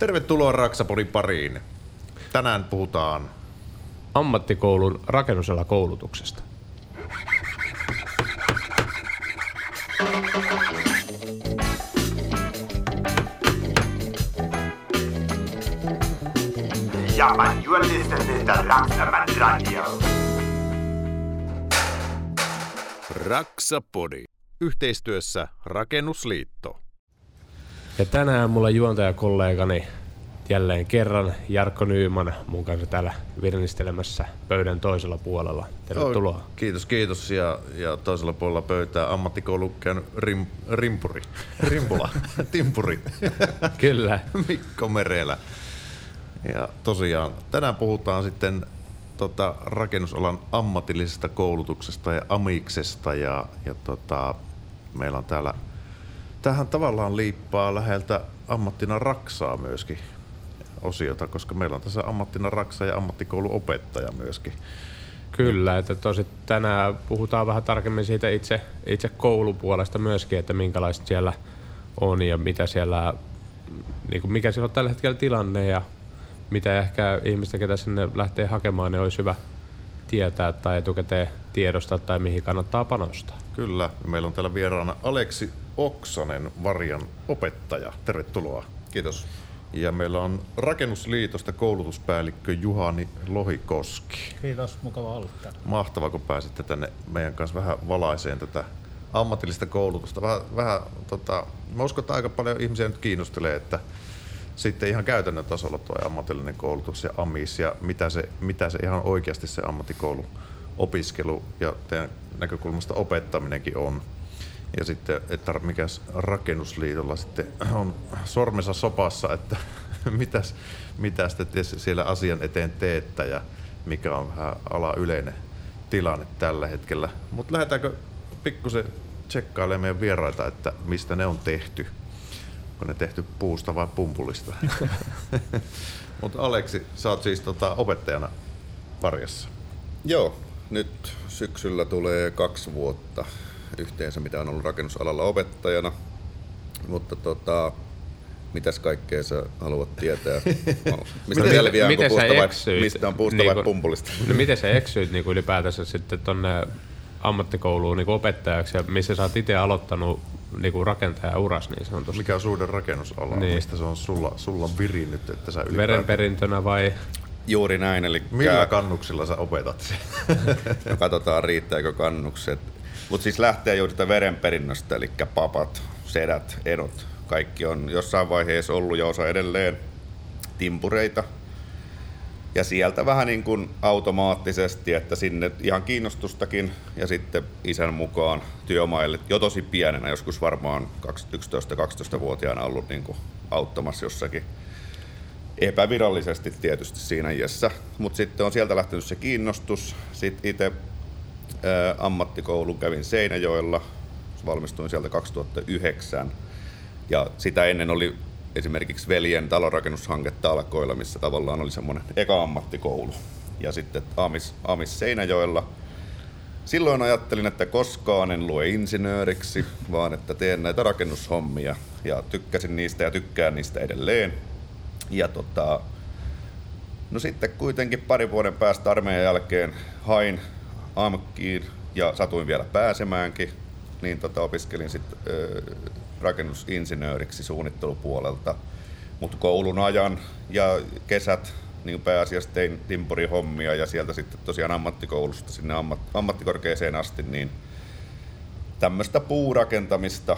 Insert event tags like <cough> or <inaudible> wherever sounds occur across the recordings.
Tervetuloa Raksapodin pariin. Tänään puhutaan ammattikoulun rakennusala koulutuksesta. Ja, man, you are listening to Raksaman Radio. Raksapodi. Yhteistyössä Rakennusliitto. Ja tänään mulla juontajakollegani jälleen kerran Jarkko Nyyman mun kanssa täällä virnistelemässä pöydän toisella puolella. Tervetuloa. Oh, kiitos, kiitos. Ja, ja toisella puolella pöytää ammattikoulu käynyt rim, rimpuri. Rimpula. <laughs> Timpuri. Kyllä. <laughs> Mikko Merelä. Ja tosiaan tänään puhutaan sitten tota, rakennusalan ammatillisesta koulutuksesta ja amiksesta ja, ja tota, meillä on täällä tähän tavallaan liippaa läheltä ammattina raksaa myöskin osiota, koska meillä on tässä ammattina raksa ja ammattikouluopettaja myöskin. Kyllä, että tosi tänään puhutaan vähän tarkemmin siitä itse, itse koulupuolesta myöskin, että minkälaista siellä on ja mitä siellä, niin kuin mikä siellä on tällä hetkellä tilanne ja mitä ehkä ihmistä, ketä sinne lähtee hakemaan, niin olisi hyvä tietää tai etukäteen tiedostaa tai mihin kannattaa panostaa. Kyllä, meillä on täällä vieraana Aleksi Oksanen, Varjan opettaja. Tervetuloa. Kiitos. Ja meillä on Rakennusliitosta koulutuspäällikkö Juhani Lohikoski. Kiitos, mukava olla täällä. Mahtavaa, kun pääsitte tänne meidän kanssa vähän valaiseen tätä ammatillista koulutusta. Vähän, vähän tota, mä uskon, että aika paljon ihmisiä nyt kiinnostelee, että sitten ihan käytännön tasolla tuo ammatillinen koulutus ja AMIS ja mitä se, mitä se ihan oikeasti se ammattikoulu opiskelu ja teidän näkökulmasta opettaminenkin on. Ja sitten, että mikä rakennusliitolla sitten on sormensa sopassa, että <laughs> mitäs, mitäs te siellä asian eteen teettä ja mikä on vähän ala yleinen tilanne tällä hetkellä. Mutta lähdetäänkö pikkusen tsekkailemaan meidän vieraita, että mistä ne on tehty. Onko ne tehty puusta vai pumpulista? <laughs> Mutta Aleksi, sä oot siis tota opettajana Varjassa. Joo, nyt syksyllä tulee kaksi vuotta yhteensä, mitä on ollut rakennusalalla opettajana. Mutta tota, mitäs kaikkea sä haluat tietää? <laughs> Mistä selviää, miten puusta vai, mistä on puusta niin vai pumpulista? No miten sä eksyit niin kuin ylipäätänsä sitten tonne ammattikouluun niin kuin opettajaksi ja missä sä oot itse aloittanut niin kuin rakentaja uras niin sanotusti? Mikä on suuden rakennusala? Niin. Mistä se on sulla, sulla virinnyt, että sä ylipäätään... Verenperintönä vai? Juuri näin. Eli Millä kannuksilla sä opetat? no katsotaan riittääkö kannukset. Mutta siis lähtee juuri tätä verenperinnöstä, eli papat, sedät, edot, kaikki on jossain vaiheessa ollut ja osa edelleen timpureita. Ja sieltä vähän niin kuin automaattisesti, että sinne ihan kiinnostustakin ja sitten isän mukaan työmaille jo tosi pienenä, joskus varmaan 11-12-vuotiaana ollut niin kuin auttamassa jossakin epävirallisesti tietysti siinä iässä. Mutta sitten on sieltä lähtenyt se kiinnostus. Sitten itse ammattikoulun kävin Seinäjoella, valmistuin sieltä 2009. Ja sitä ennen oli esimerkiksi veljen talonrakennushanke talkoilla, missä tavallaan oli semmoinen eka ammattikoulu. Ja sitten Amis, Amis Seinäjoella. Silloin ajattelin, että koskaan en lue insinööriksi, vaan että teen näitä rakennushommia. Ja tykkäsin niistä ja tykkään niistä edelleen. Ja tota, no sitten kuitenkin pari vuoden päästä armeijan jälkeen hain AMKiin ja satuin vielä pääsemäänkin, niin tota, opiskelin sitten rakennusinsinööriksi suunnittelupuolelta. Mutta koulun ajan ja kesät niin pääasiassa tein timpurihommia ja sieltä sitten tosiaan ammattikoulusta sinne ammat, ammattikorkeeseen asti, niin tämmöistä puurakentamista,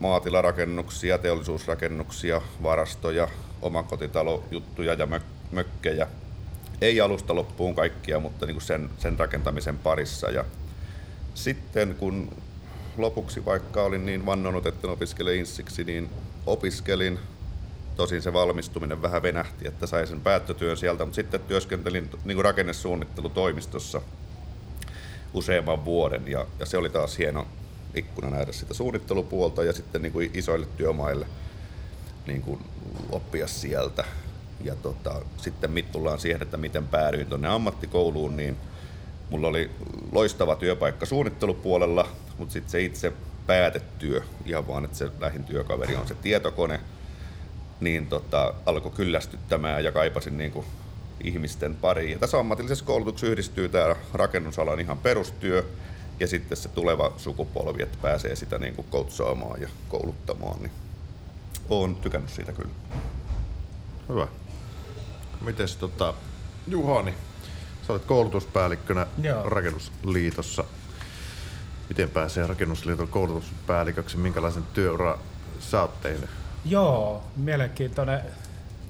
maatilarakennuksia, teollisuusrakennuksia, varastoja, omakotitalojuttuja ja mökkejä. Ei alusta loppuun kaikkia, mutta niin kuin sen, sen rakentamisen parissa. Ja sitten kun lopuksi vaikka olin niin vannonut, että opiskelen insiksi, niin opiskelin. Tosin se valmistuminen vähän venähti, että sain sen päättötyön sieltä, mutta sitten työskentelin niin kuin rakennesuunnittelutoimistossa useamman vuoden ja, ja se oli taas hieno ikkuna nähdä sitä suunnittelupuolta ja sitten niin kuin isoille työmaille niin kuin oppia sieltä. Ja tota, sitten tullaan siihen, että miten päädyin tuonne ammattikouluun, niin mulla oli loistava työpaikka suunnittelupuolella, mutta sitten se itse päätetyö, ihan vaan, että se lähin työkaveri on se tietokone. niin tota, alkoi kyllästyttämään ja kaipasin niin kuin ihmisten pariin. Ja tässä ammatillisessa koulutuksessa yhdistyy tämä rakennusalan ihan perustyö ja sitten se tuleva sukupolvi, että pääsee sitä niin kuin koutsaamaan ja kouluttamaan. Niin olen tykännyt siitä kyllä. Hyvä. Mites tota, Juhani, sä olet koulutuspäällikkönä Joo. Rakennusliitossa. Miten pääsee Rakennusliiton koulutuspäälliköksi? Minkälaisen työura sä oot tehnyt? Joo, mielenkiintoinen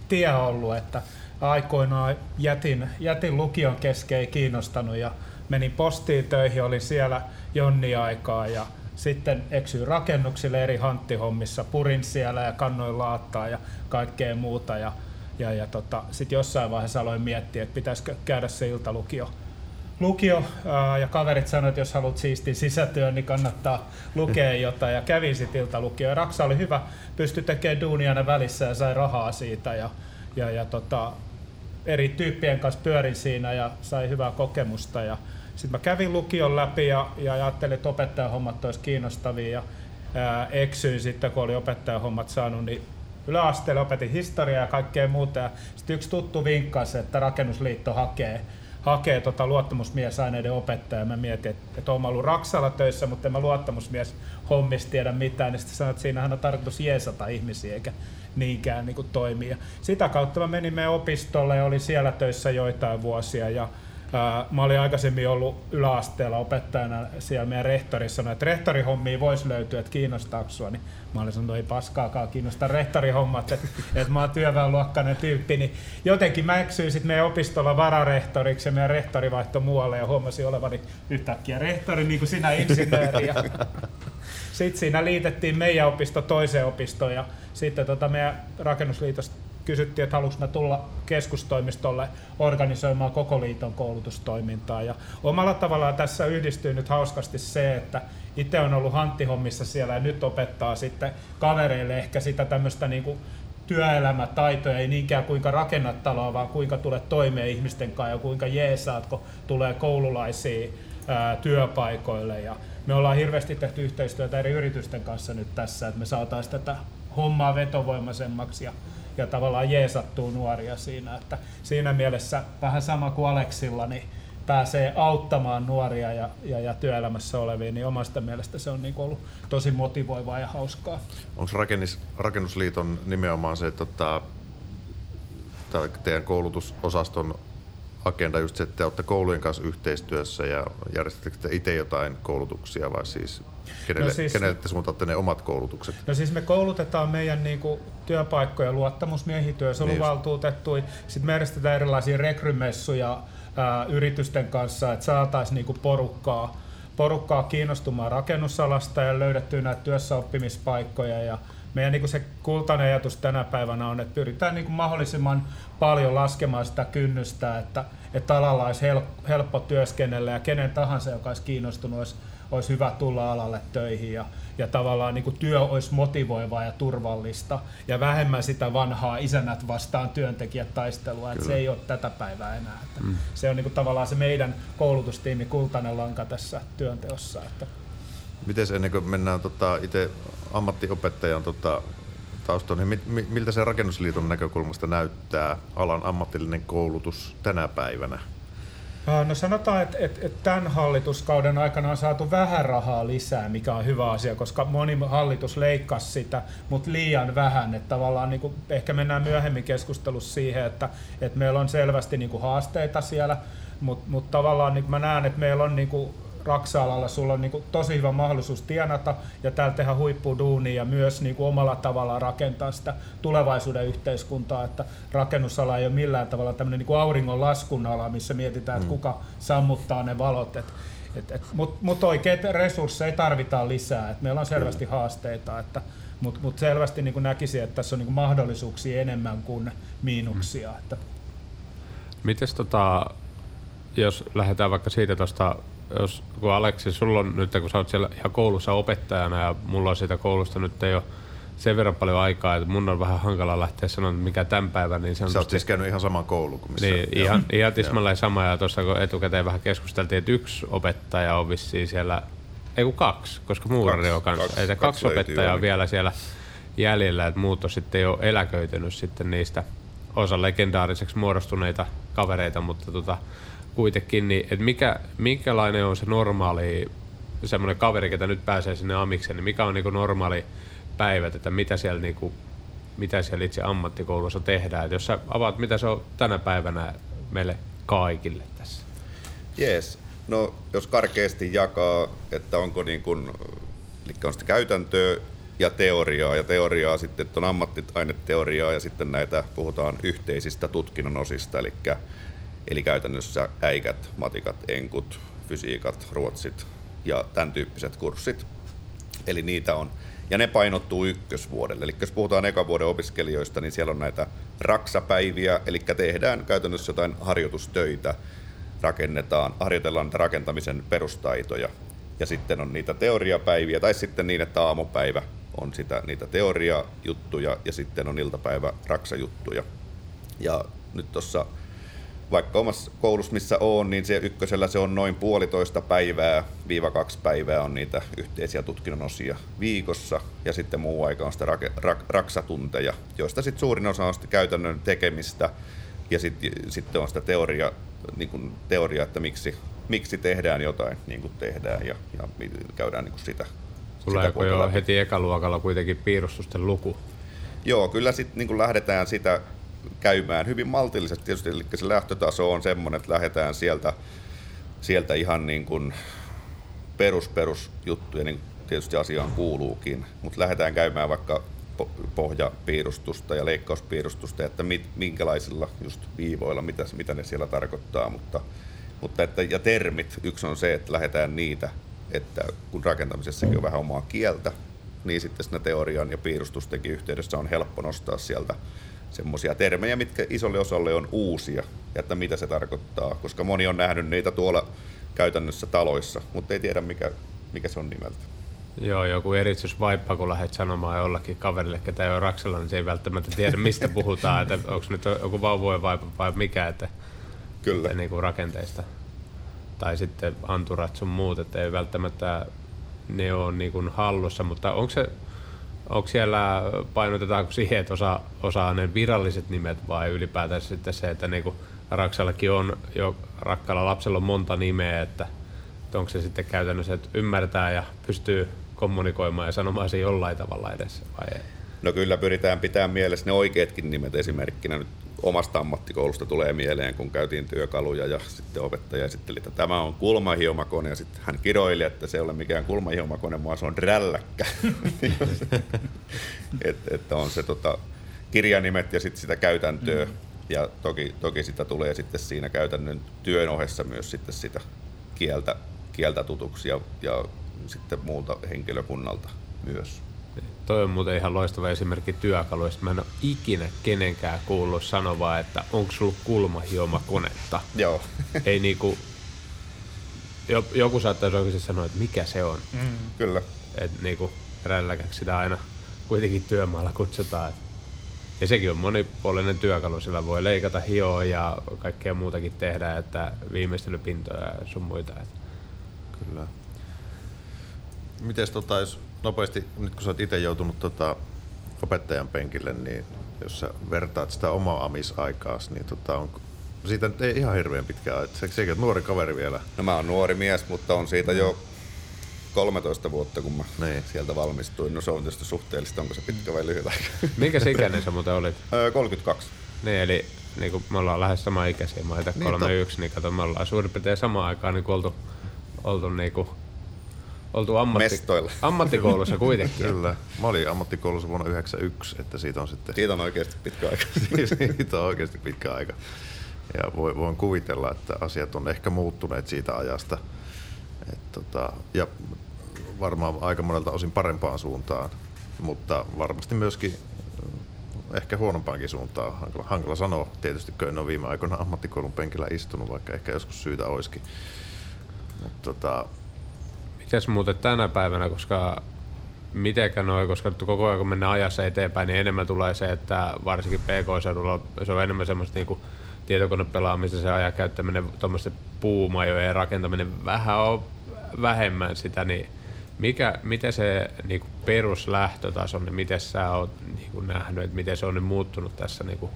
tie ollut, että aikoinaan jätin, jätin lukion kesken, ei kiinnostanut ja menin postiin töihin, olin siellä jonni aikaa ja sitten eksyin rakennuksille eri hanttihommissa, purin siellä ja kannoin laattaa ja kaikkea muuta ja, ja, ja tota, sitten jossain vaiheessa aloin miettiä, että pitäisikö käydä se iltalukio lukio ää, ja kaverit sanoivat, että jos haluat siistin sisätyön, niin kannattaa lukea jotain ja kävin sitten iltalukio. Ja Raksa oli hyvä, pystyi tekemään duunia välissä ja sai rahaa siitä ja, ja, ja tota, eri tyyppien kanssa pyörin siinä ja sai hyvää kokemusta. Ja sitten mä kävin lukion läpi ja, ja ajattelin, että opettajan hommat olisi kiinnostavia ja ää, eksyin sitten, kun oli opettajan hommat saanut, niin yläasteella opetin historiaa ja kaikkea muuta. Sitten yksi tuttu vinkkasi, että rakennusliitto hakee hakee tota luottamusmiesaineiden opettajaa. Mä mietin, että, että olen ollut Raksalla töissä, mutta en mä luottamusmies hommista tiedä mitään. Ja sitten sanoin, että siinähän on tarkoitus jeesata ihmisiä eikä niinkään niin toimia. Sitä kautta mä menin meidän opistolle ja olin siellä töissä joitain vuosia. Ja, mä olin aikaisemmin ollut yläasteella opettajana siellä meidän rehtori sanoi, että rehtorihommia voisi löytyä, että kiinnostaako sua, niin mä olin sanonut, ei paskaakaan kiinnosta rehtorihommat, että, että mä oon työväenluokkainen tyyppi, niin jotenkin mä eksyin sitten meidän opistolla vararehtoriksi ja meidän rehtori vaihtoi muualle ja huomasin olevani yhtäkkiä rehtori, niin kuin sinä insinööri. Sitten siinä liitettiin meidän opisto toiseen opistoon ja sitten tota meidän rakennusliitosta kysyttiin, että haluanko tulla keskustoimistolle organisoimaan koko liiton koulutustoimintaa. Ja omalla tavallaan tässä yhdistyy nyt hauskasti se, että itse on ollut hanttihommissa siellä ja nyt opettaa sitten kavereille ehkä sitä tämmöistä niin kuin työelämätaitoja, ei niinkään kuinka rakennat taloa, vaan kuinka tulet toimeen ihmisten kanssa ja kuinka jeesaat, kun tulee koululaisia ää, työpaikoille. Ja me ollaan hirveästi tehty yhteistyötä eri yritysten kanssa nyt tässä, että me saataisiin tätä hommaa vetovoimaisemmaksi ja, ja tavallaan jeesattuu nuoria siinä. Että siinä mielessä vähän sama kuin Aleksilla, niin pääsee auttamaan nuoria ja, ja, ja työelämässä olevia, niin omasta mielestä se on niin ollut tosi motivoivaa ja hauskaa. Onko rakennus, Rakennusliiton nimenomaan se, että tota, teidän koulutusosaston agenda just se, että te olette koulujen kanssa yhteistyössä ja järjestättekö te itse jotain koulutuksia vai siis kenelle, No siis- kenelle te suuntaatte ne omat koulutukset? No siis me koulutetaan meidän niin kuin, työpaikkoja luottamusmiehiä, työsuojeluvaltuutettuja. Sitten me järjestetään erilaisia rekrymessuja ää, yritysten kanssa, että saataisiin niin kuin, porukkaa, porukkaa kiinnostumaan rakennusalasta ja löydettyä näitä työssäoppimispaikkoja. Ja meidän niin kuin se kultainen ajatus tänä päivänä on, että pyritään niin kuin mahdollisimman paljon laskemaan sitä kynnystä, että, että alalla olisi hel, helppo työskennellä ja kenen tahansa, joka olisi kiinnostunut, olisi olisi hyvä tulla alalle töihin ja, ja tavallaan niin kuin työ olisi motivoivaa ja turvallista ja vähemmän sitä vanhaa isänät vastaan työntekijät taistelua, että se ei ole tätä päivää enää. Että mm. Se on niin kuin tavallaan se meidän koulutustiimi kultainen lanka tässä työnteossa. Että Miten ennen kuin mennään tota, itse ammattiopettajan tota, taustoon, niin miltä se Rakennusliiton näkökulmasta näyttää alan ammatillinen koulutus tänä päivänä? No sanotaan, että, että, että tämän hallituskauden aikana on saatu vähän rahaa lisää, mikä on hyvä asia, koska moni hallitus leikkasi sitä, mutta liian vähän. Että tavallaan niin kuin, ehkä mennään myöhemmin keskustelussa siihen, että, että meillä on selvästi niin kuin haasteita siellä, mutta, mutta tavallaan niin kuin mä näen, että meillä on niin kuin Raksa-alalla sulla on niin kuin tosi hyvä mahdollisuus tienata ja täällä tehdä huippuduunia ja myös niin kuin omalla tavallaan rakentaa sitä tulevaisuuden yhteiskuntaa, että rakennusala ei ole millään tavalla tämmöinen niin kuin auringon laskun ala, missä mietitään, että kuka sammuttaa ne valot. Et, et, et, Mutta mut oikeita resursseja tarvitaan lisää, et meillä on selvästi haasteita, että, mutta mut selvästi niin kuin näkisin, että tässä on niin kuin mahdollisuuksia enemmän kuin miinuksia. Että Mites tota, jos lähdetään vaikka siitä tuosta, jos kun Aleksi, sulla on nyt, kun sä oot siellä ihan koulussa opettajana ja mulla on siitä koulusta nyt ei ole sen verran paljon aikaa, että mun on vähän hankala lähteä sanomaan, mikä tämän päivän niin Sä oot siis käynyt ihan saman koulun kuin missä... niin, Joo. ihan, ihan tismalleen sama ja tuossa kun etukäteen vähän keskusteltiin, että yksi opettaja on vissiin siellä, ei kun kaksi, koska muurari on kanssa, kaksi, kaksi kaksi opettajaa on vielä siellä, jäljellä, että muut on sitten jo eläköitynyt sitten niistä osa legendaariseksi muodostuneita kavereita, mutta tota, kuitenkin, niin, että mikä, minkälainen on se normaali semmoinen kaveri, ketä nyt pääsee sinne amikseen, niin mikä on niin normaali päivät, että mitä siellä, niin kuin, mitä siellä itse ammattikoulussa tehdään. Et jos sä avaat, mitä se on tänä päivänä meille kaikille tässä. Jees. No jos karkeasti jakaa, että onko niin kuin, eli on sitä käytäntöä ja teoriaa, ja teoriaa sitten että on ammattiaineteoriaa ja sitten näitä puhutaan yhteisistä tutkinnon osista, eli, eli käytännössä äikät, matikat, enkut, fysiikat, ruotsit ja tämän tyyppiset kurssit. Eli niitä on. Ja ne painottuu ykkösvuodelle. Eli jos puhutaan eka vuoden opiskelijoista, niin siellä on näitä raksapäiviä, eli tehdään käytännössä jotain harjoitustöitä, rakennetaan, harjoitellaan rakentamisen perustaitoja. Ja sitten on niitä teoriapäiviä, tai sitten niin, että aamupäivä on sitä, niitä teoriajuttuja ja sitten on iltapäivä raksajuttuja. Ja nyt tuossa vaikka omassa koulussa, missä on, niin se ykkösellä se on noin puolitoista päivää, viiva kaksi päivää on niitä yhteisiä tutkinnon osia viikossa, ja sitten muu aika on sitä rak- rak- raksatunteja, joista sitten suurin osa on sitä käytännön tekemistä, ja sitten sit on sitä teoria, niin kuin teoria, että miksi, miksi tehdään jotain niin kuin tehdään, ja, ja käydään niin kuin sitä. Tuleeko jo läpi. heti ekaluokalla kuitenkin piirustusten luku? Joo, kyllä sitten niin lähdetään sitä käymään hyvin maltillisesti. Tietysti, eli se lähtötaso on semmoinen, että lähdetään sieltä, sieltä ihan niin kuin perus, perusjuttuja, niin tietysti asiaan kuuluukin, mutta lähdetään käymään vaikka pohjapiirustusta ja leikkauspiirustusta, että mit, minkälaisilla just viivoilla, mitä, mitä ne siellä tarkoittaa, mutta, mutta että, ja termit, yksi on se, että lähdetään niitä, että kun rakentamisessakin on vähän omaa kieltä, niin sitten siinä teorian ja piirustustenkin yhteydessä on helppo nostaa sieltä semmoisia termejä, mitkä isolle osalle on uusia ja että mitä se tarkoittaa, koska moni on nähnyt niitä tuolla käytännössä taloissa, mutta ei tiedä mikä, mikä se on nimeltä. Joo, joku erityisvaippa, kun lähdet sanomaan jollakin kaverille, ketä ei ole Raksella, niin se ei välttämättä tiedä, mistä puhutaan, että onko nyt joku vauvojen vaippa vai mikä, että, Kyllä. Että niin kuin rakenteista. Tai sitten anturat sun muut, että ei välttämättä ne ole niin kuin hallussa, mutta onko se Onko siellä, painotetaanko siihen, että osa, osaa ne viralliset nimet vai ylipäätään sitten se, että niinku Raksallakin on jo rakkaalla lapsella on monta nimeä, että, että onko se sitten käytännössä, että ymmärtää ja pystyy kommunikoimaan ja sanomaan se jollain tavalla edessä vai ei? No kyllä pyritään pitämään mielessä ne oikeatkin nimet esimerkkinä nyt omasta ammattikoulusta tulee mieleen, kun käytiin työkaluja ja sitten opettaja esitteli, että tämä on kulmahiomakone ja sitten hän kiroili, että se ei ole mikään kulmahiomakone, vaan se on drälläkkä. <laughs> Et, että on se tota, kirjanimet ja sitten sitä käytäntöä. Mm. Ja toki, toki sitä tulee sitten siinä käytännön työn ohessa myös sitten sitä kieltä, kieltä tutuksi ja, ja sitten muulta henkilökunnalta myös. Toi on muuten ihan loistava esimerkki työkaluista. Mä en ole ikinä kenenkään kuullut sanoa, että onko sulla kulmahiomakonetta. Joo. <laughs> Ei niinku, joku saattaisi oikeasti sanoa, että mikä se on. Mm. Kyllä. Että niinku rälläkäksi sitä aina kuitenkin työmaalla kutsutaan. Ja sekin on monipuolinen työkalu, sillä voi leikata hioa ja kaikkea muutakin tehdä, että viimeistelypintoja ja sun muita. Kyllä. Mites tota, jos nopeasti, nyt kun sä oot itse joutunut tota, opettajan penkille, niin jos sä vertaat sitä omaa amisaikaa, niin tota, on, siitä ei ihan hirveän pitkään aikaa. Se, sekin nuori kaveri vielä. No mä oon nuori mies, mutta on siitä jo 13 vuotta, kun mä niin. sieltä valmistuin. No se on tietysti suhteellista, onko se pitkä vai lyhyt aika. <laughs> Minkä se ikäinen sä muuten olit? 32. Niin, eli niin kuin me ollaan lähes sama ikäisiä, mä niin, 31, niin kato, me ollaan suurin piirtein samaan aikaan niin oltu, oltu niin kuin oltu ammatti, Mestoilla. <laughs> ammattikoulussa kuitenkin. Kyllä. Mä olin ammattikoulussa vuonna 1991, että siitä on sitten... Siitä on oikeasti pitkä aika. <laughs> siitä on oikeasti pitkä aika. Ja voin kuvitella, että asiat on ehkä muuttuneet siitä ajasta. Et tota, ja varmaan aika monelta osin parempaan suuntaan, mutta varmasti myöskin äh, ehkä huonompaankin suuntaan. Hankala, hankala sanoa tietysti, kun en ole viime aikoina ammattikoulun penkillä istunut, vaikka ehkä joskus syytä olisikin. Mutta tota, Mites muuten tänä päivänä, koska mitenkä noin, koska koko ajan kun mennään ajassa eteenpäin, niin enemmän tulee se, että varsinkin PK-seudulla se on enemmän semmoista niin tietokonepelaamista, se ajan käyttäminen, tuommoisten puumajojen rakentaminen vähän on vähemmän sitä, niin Mikä, miten se niin kuin peruslähtötaso, niin miten sä oot niin kuin nähnyt, että miten se on nyt muuttunut tässä niin kuin,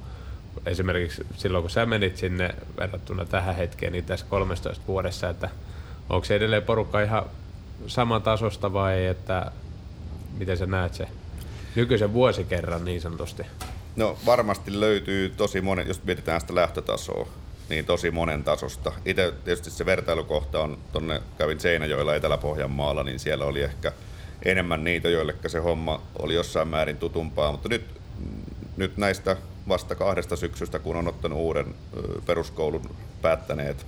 esimerkiksi silloin, kun sä menit sinne verrattuna tähän hetkeen, niin tässä 13 vuodessa, että onko se edelleen porukka ihan saman tasosta vai että miten sä näet se nykyisen vuosikerran niin sanotusti? No varmasti löytyy tosi monen, jos mietitään sitä lähtötasoa, niin tosi monen tasosta. Itse tietysti se vertailukohta on, tuonne kävin Seinäjoella Etelä-Pohjanmaalla, niin siellä oli ehkä enemmän niitä, joille se homma oli jossain määrin tutumpaa, mutta nyt, nyt näistä vasta kahdesta syksystä, kun on ottanut uuden peruskoulun päättäneet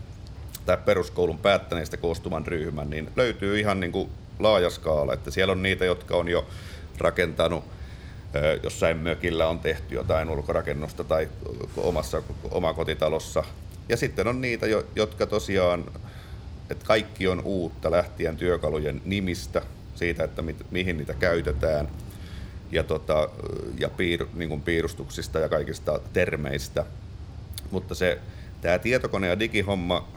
tai peruskoulun päättäneistä koostuvan ryhmän, niin löytyy ihan niin kuin laaja skaala, että siellä on niitä, jotka on jo rakentanut jossain mökillä on tehty jotain ulkorakennusta tai omassa omakotitalossa. Ja sitten on niitä, jotka tosiaan, että kaikki on uutta lähtien työkalujen nimistä, siitä, että mit, mihin niitä käytetään, ja, tota, ja piir, niin kuin piirustuksista ja kaikista termeistä. Mutta se, tämä tietokone- ja digihomma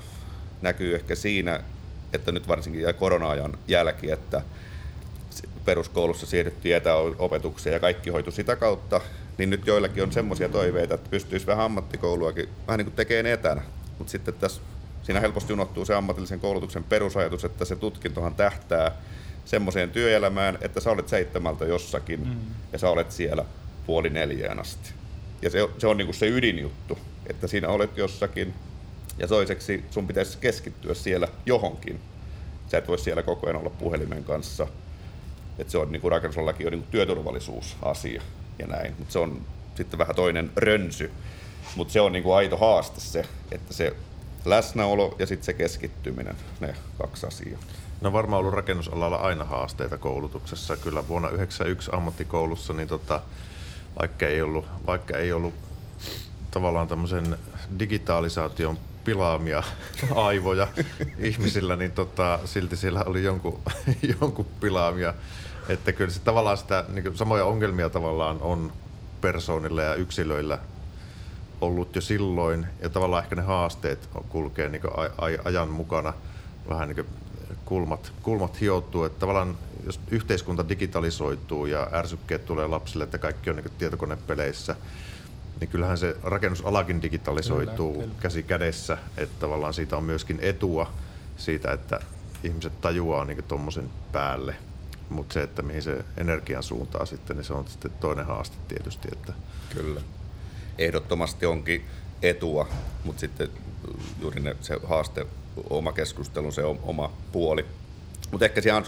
näkyy ehkä siinä, että nyt varsinkin korona-ajan jälki, että peruskoulussa siirryttiin etäopetukseen ja kaikki hoitu sitä kautta, niin nyt joillakin on semmoisia toiveita, että pystyisi vähän ammattikouluakin vähän niin kuin tekemään etänä. Mutta sitten tässä, siinä helposti unohtuu se ammatillisen koulutuksen perusajatus, että se tutkintohan tähtää semmoiseen työelämään, että sä olet seitsemältä jossakin mm. ja sä olet siellä puoli neljään asti. Ja se, se on niin kuin se ydinjuttu, että siinä olet jossakin ja toiseksi sun pitäisi keskittyä siellä johonkin. Sä et voi siellä koko ajan olla puhelimen kanssa että se on niin kuin rakennuslallakin on niin työturvallisuusasia ja näin, mutta se on sitten vähän toinen rönsy, mutta se on niin kuin aito haaste se, että se läsnäolo ja sitten se keskittyminen, ne kaksi asiaa. No varmaan ollut rakennusalalla aina haasteita koulutuksessa. Kyllä vuonna 1991 ammattikoulussa, niin tota, vaikka, ei ollut, vaikka ei ollut tavallaan tämmöisen digitalisaation pilaamia <laughs> aivoja ihmisillä, niin tota, silti siellä oli jonkun, <laughs> jonkun pilaamia. Että kyllä se tavallaan sitä, niin samoja ongelmia tavallaan on persoonilla ja yksilöillä ollut jo silloin, ja tavallaan ehkä ne haasteet kulkee niin ajan mukana. Vähän niin kulmat, kulmat hioutuu, että tavallaan jos yhteiskunta digitalisoituu ja ärsykkeet tulee lapsille, että kaikki on niin tietokonepeleissä, niin kyllähän se rakennusalakin digitalisoituu kyllä, kyllä. käsi kädessä, että tavallaan siitä on myöskin etua siitä, että ihmiset tajuaa niin tuommoisen päälle mutta se, että mihin se energian suuntaa sitten, niin se on sitten toinen haaste tietysti. Että... Kyllä. Ehdottomasti onkin etua, mutta sitten juuri ne, se haaste, oma keskustelu, se oma puoli. Mutta ehkä siellä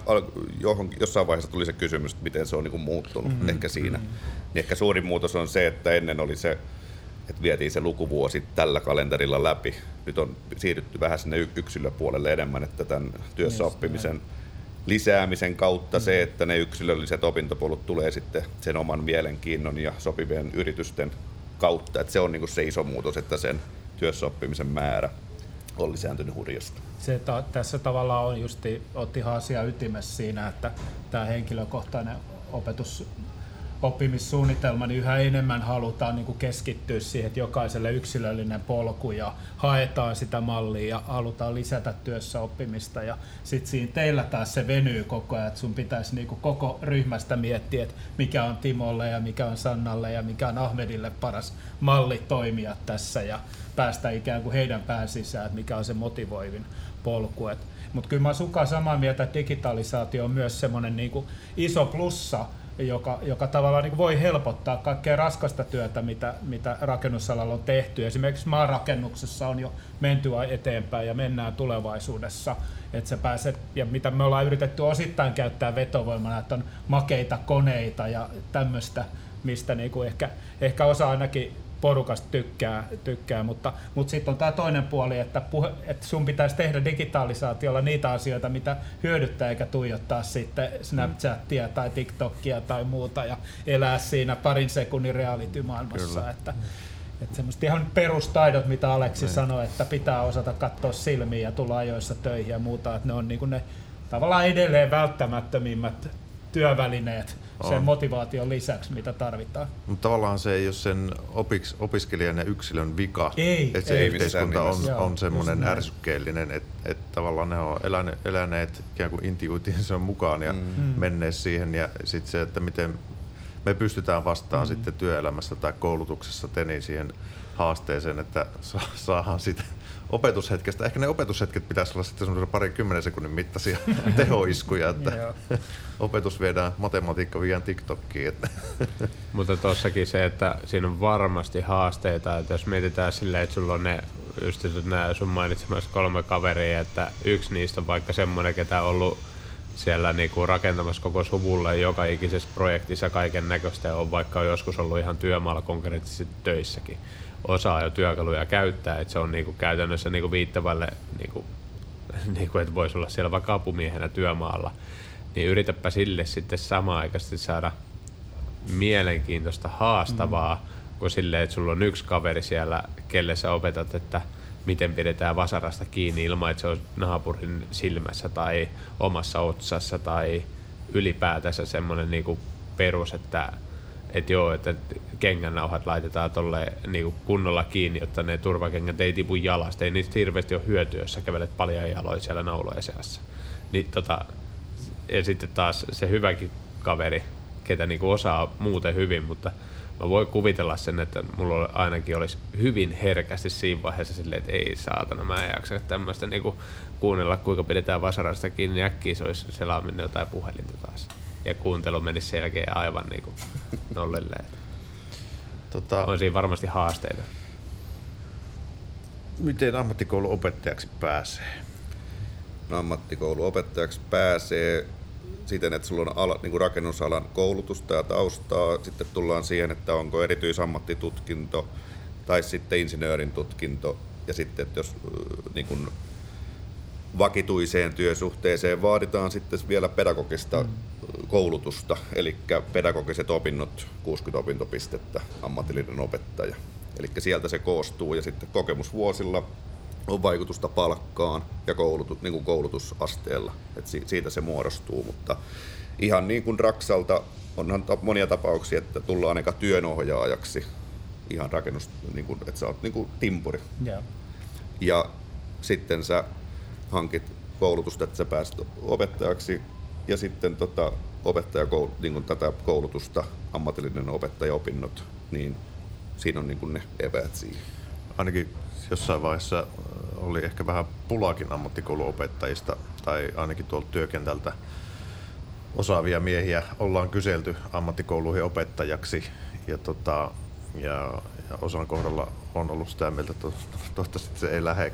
johon, jossain vaiheessa tuli se kysymys, että miten se on niin muuttunut mm-hmm. ehkä siinä. Mm-hmm. Niin ehkä suurin muutos on se, että ennen oli se, että vietiin se lukuvuosi tällä kalenterilla läpi. Nyt on siirrytty vähän sinne yksilöpuolelle enemmän, että tämän työssä oppimisen lisäämisen kautta se, että ne yksilölliset opintopolut tulee sitten sen oman mielenkiinnon ja sopivien yritysten kautta. Että se on niin se iso muutos, että sen työssäoppimisen määrä on lisääntynyt hurjasti. Se ta- tässä tavallaan on justi, otti asia ytimessä siinä, että tämä henkilökohtainen opetus oppimissuunnitelma, niin yhä enemmän halutaan niin kuin keskittyä siihen, että jokaiselle yksilöllinen polku ja haetaan sitä mallia ja halutaan lisätä työssä oppimista. Ja sitten siinä teillä taas se venyy koko ajan, että sun pitäisi niin kuin koko ryhmästä miettiä, että mikä on Timolle ja mikä on Sannalle ja mikä on Ahmedille paras malli toimia tässä ja päästä ikään kuin heidän pään sisään, että mikä on se motivoivin polku. Mutta kyllä mä olen samaa mieltä, että digitalisaatio on myös semmoinen niin iso plussa, joka, joka tavallaan niin voi helpottaa kaikkea raskasta työtä, mitä, mitä rakennusalalla on tehty. Esimerkiksi maanrakennuksessa on jo menty eteenpäin ja mennään tulevaisuudessa. Että sä pääset, ja mitä me ollaan yritetty osittain käyttää vetovoimana, että on makeita koneita ja tämmöistä, mistä niin kuin ehkä, ehkä osa ainakin porukasta tykkää, tykkää mutta, mutta sitten on tämä toinen puoli, että, puhe, että sun pitäisi tehdä digitalisaatiolla niitä asioita, mitä hyödyttää, eikä tuijottaa sitten Snapchatia tai TikTokia tai muuta ja elää siinä parin sekunnin realitymaailmassa. Että, että semmoista ihan perustaidot, mitä Aleksi Näin. sanoi, että pitää osata katsoa silmiä ja tulla ajoissa töihin ja muuta, että ne on niin ne tavallaan edelleen välttämättömimmät työvälineet sen On. motivaation lisäksi, mitä tarvitaan. Mutta tavallaan se ei ole sen opiks, opiskelijan ja yksilön vika. Ei, että se ei yhteiskunta on, on semmoinen ärsykkeellinen, että et tavallaan ne on eläneet, eläneet ikään kuin intuitiinsa mukaan ja mm. menneet siihen. Ja sitten se, että miten me pystytään vastaan mm. sitten työelämässä tai koulutuksessa teni siihen haasteeseen, että sa- saadaan sitä opetushetkestä. Ehkä ne opetushetket pitäisi olla sitten semmoisia pari kymmenen sekunnin mittaisia <laughs> tehoiskuja, että <laughs> opetus viedään, matematiikka viedään TikTokkiin. Että <laughs> Mutta tossakin se, että siinä on varmasti haasteita, että jos mietitään silleen, että sulla on ne, just nämä sun mainitsemassa kolme kaveria, että yksi niistä on vaikka semmoinen, ketä on ollut siellä niinku rakentamassa koko suvulle joka ikisessä projektissa kaiken näköistä ja on vaikka joskus ollut ihan työmaalla konkreettisesti töissäkin. Osaa jo työkaluja käyttää, että se on niinku käytännössä niinku viittävälle, niinku, <laughs> niinku, että voisi olla siellä vaikka apumiehenä työmaalla. Niin yritäpä sille sitten samaan aikaisesti saada mielenkiintoista, haastavaa, mm. kuin silleen, että sulla on yksi kaveri siellä, kelle sä opetat, että miten pidetään vasarasta kiinni ilman, että se on naapurin silmässä tai omassa otsassa tai ylipäätänsä semmoinen niinku perus, että et joo, että kengännauhat laitetaan tolle niinku kunnolla kiinni, jotta ne turvakengät ei tipu jalasta. Ei niistä hirveästi ole hyötyä, jos sä kävelet paljon jaloin siellä naulojen seassa. Niin tota, ja sitten taas se hyväkin kaveri, ketä niinku osaa muuten hyvin, mutta mä voin kuvitella sen, että mulla ainakin olisi hyvin herkästi siinä vaiheessa silleen, että ei saatana, mä en jaksa tämmöistä niinku kuunnella, kuinka pidetään vasarasta kiinni, niin äkkiä se olisi selaaminen jotain puhelinta taas. Ja kuuntelu menisi sen jälkeen aivan niinku nollille. Tota, On siinä varmasti haasteita. miten ammattikoulun opettajaksi pääsee? No, ammattikouluopettajaksi pääsee siten, että sulla on ala, niin kuin rakennusalan koulutusta ja taustaa. Sitten tullaan siihen, että onko erityisammattitutkinto tai sitten insinöörin tutkinto. Ja sitten, että jos niin kuin vakituiseen työsuhteeseen vaaditaan sitten vielä pedagogista mm. Koulutusta, eli pedagogiset opinnot, 60 opintopistettä, ammatillinen opettaja. Eli sieltä se koostuu ja sitten kokemusvuosilla on vaikutusta palkkaan ja koulutu, niin kuin koulutusasteella, että si, siitä se muodostuu, mutta ihan niin kuin Raksalta onhan monia tapauksia, että tullaan aika työnohjaajaksi ihan rakennus, niin kuin, että sä oot niin kuin timpuri Joo. ja sitten sä hankit koulutusta, että sä pääset opettajaksi ja sitten tota, opettajakoul, niin kuin tätä koulutusta, ammatillinen opettajaopinnot, niin siinä on niin kuin ne eväät siihen. Ainakin jossain vaiheessa äh, oli ehkä vähän pulakin ammattikouluopettajista tai ainakin tuolta työkentältä osaavia miehiä ollaan kyselty ammattikouluihin opettajaksi ja, tota, ja, ja osan kohdalla on ollut sitä mieltä, että to- toivottavasti se ei lähde.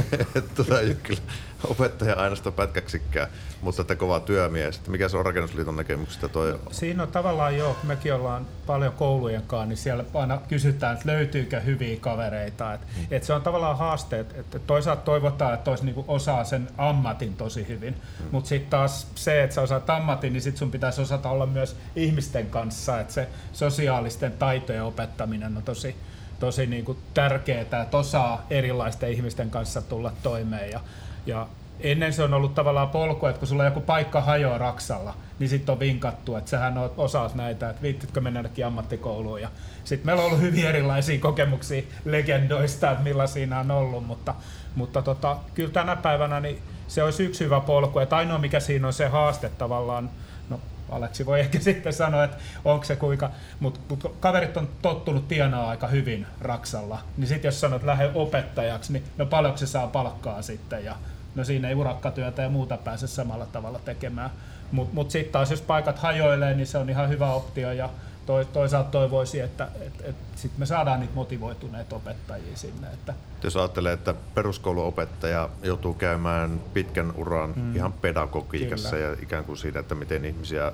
<laughs> Tota kyllä opettaja ainoastaan pätkäksikään, mutta että kova työmies. Että Mikä se on rakennusliiton näkemyksestä toi Siinä on tavallaan kun mekin ollaan paljon koulujen kanssa, niin siellä aina kysytään, että löytyykö hyviä kavereita. Et, Mm. et se on tavallaan haaste, että et toisaalta toivotaan, että tois niinku osaa sen ammatin tosi hyvin, Mm. mutta sitten taas se, että sä osaat ammatin, niin sitten sun pitäisi osata olla myös ihmisten kanssa, että se sosiaalisten taitojen opettaminen on tosi, tosi niinku tärkeää, että osaa erilaisten ihmisten kanssa tulla toimeen. Ja, ja ennen se on ollut tavallaan polku, että kun sulla joku paikka hajoaa Raksalla, niin sitten on vinkattu, että sähän oot- osaat näitä, että viittitkö mennä jonnekin ammattikouluun. Ja sitten meillä on ollut hyvin erilaisia kokemuksia legendoista, että millä siinä on ollut, mutta, mutta tota, kyllä tänä päivänä niin se olisi yksi hyvä polku, että ainoa mikä siinä on se haaste tavallaan, no Aleksi voi ehkä <laughs> sitten sanoa, että onko se kuinka, mutta mut kaverit on tottunut tienaa aika hyvin Raksalla, niin sitten jos sanot, lähde opettajaksi, niin no paljonko se saa palkkaa sitten? Ja no siinä ei urakkatyötä ja muuta pääse samalla tavalla tekemään. Mutta mut sitten taas jos paikat hajoilee, niin se on ihan hyvä optio ja toi, toisaalta toivoisin, että et, et sitten me saadaan niitä motivoituneita opettajia sinne. Että, Jos ajattelee, että peruskouluopettaja joutuu käymään pitkän uran mm. ihan pedagogiikassa Kyllä. ja ikään kuin siinä, että miten ihmisiä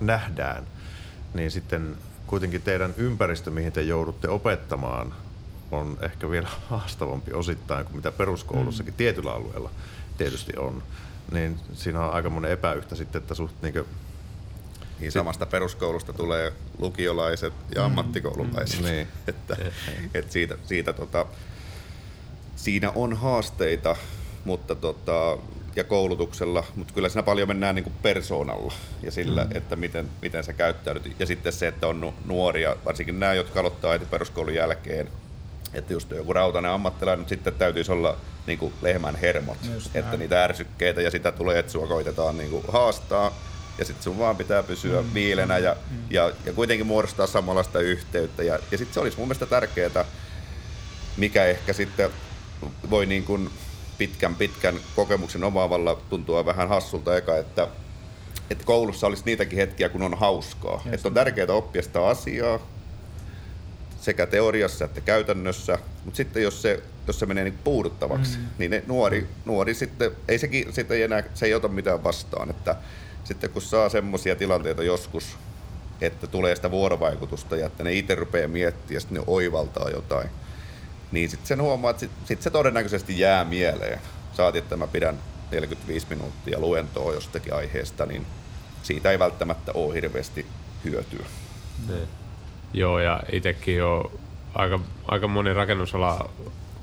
nähdään, niin sitten kuitenkin teidän ympäristö, mihin te joudutte opettamaan, on ehkä vielä <laughs> haastavampi osittain kuin mitä peruskoulussakin mm. tietyllä alueella tietysti on. Niin siinä on aika monen epäyhtä sitten, että suht niin Niin samasta peruskoulusta tulee lukiolaiset ja ammattikoululaiset. Mm, niin. <laughs> että, et siitä, siitä tota, siinä on haasteita, mutta tota, ja koulutuksella, mutta kyllä siinä paljon mennään niin kuin persoonalla ja sillä, mm. että miten, miten sä käyttäydyt. Ja sitten se, että on nuoria, varsinkin nämä, jotka aloittaa heti peruskoulun jälkeen, että just joku rautainen ammattilainen, sitten täytyisi olla niin kuin lehmän hermot, just että näin. niitä ärsykkeitä ja sitä tulee, että sua koitetaan niin kuin haastaa ja sitten sun vaan pitää pysyä mm. viilenä ja, mm. ja, ja kuitenkin muodostaa samanlaista yhteyttä. Ja, ja sitten se olisi mun mielestä tärkeää, mikä ehkä sitten voi niin kuin pitkän pitkän kokemuksen omaavalla tuntua vähän hassulta eka, että, että koulussa olisi niitäkin hetkiä, kun on hauskaa. Yes. Että on tärkeää oppia sitä asiaa sekä teoriassa että käytännössä, mutta sitten jos se, jos se menee niin puuduttavaksi, mm. niin ne nuori, nuori sitten, ei sekin sitten ei enää, se ei ota mitään vastaan. Että sitten kun saa semmoisia tilanteita joskus, että tulee sitä vuorovaikutusta ja että ne itse rupeaa miettimään ja sitten ne oivaltaa jotain, niin sitten sen huomaa, että sitten sit se todennäköisesti jää mieleen. Saati, että mä pidän 45 minuuttia luentoa jostakin aiheesta, niin siitä ei välttämättä ole hirveästi hyötyä. Ne. Joo, ja itsekin jo aika, aika moni rakennusala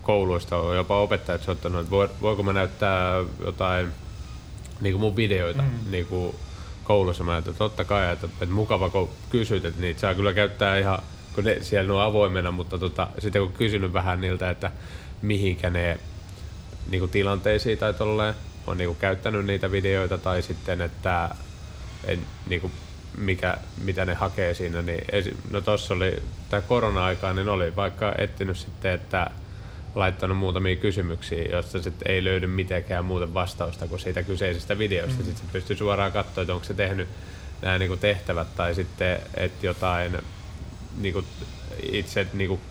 kouluista on jopa opettajat soittanut, että voiko mä näyttää jotain niin kuin mun videoita mm. niin kuin koulussa. Mä että totta kai, että, että mukava kun kysyt, että niitä saa kyllä käyttää ihan, kun ne siellä on avoimena, mutta tota, sitten kun kysynyt vähän niiltä, että mihinkä ne niin kuin tilanteisiin tai tolleen, on niin kuin käyttänyt niitä videoita tai sitten, että en, niin kuin mikä, mitä ne hakee siinä, niin no tossa oli tämä korona-aikaa, niin oli vaikka etsinyt sitten, että laittanut muutamia kysymyksiä, joista sitten ei löydy mitenkään muuta vastausta kuin siitä kyseisestä videosta. Mm. Sitten se pystyy suoraan katsoa, että onko se tehnyt nämä niin kuin tehtävät tai sitten, että jotain niin kuin itse niin kuin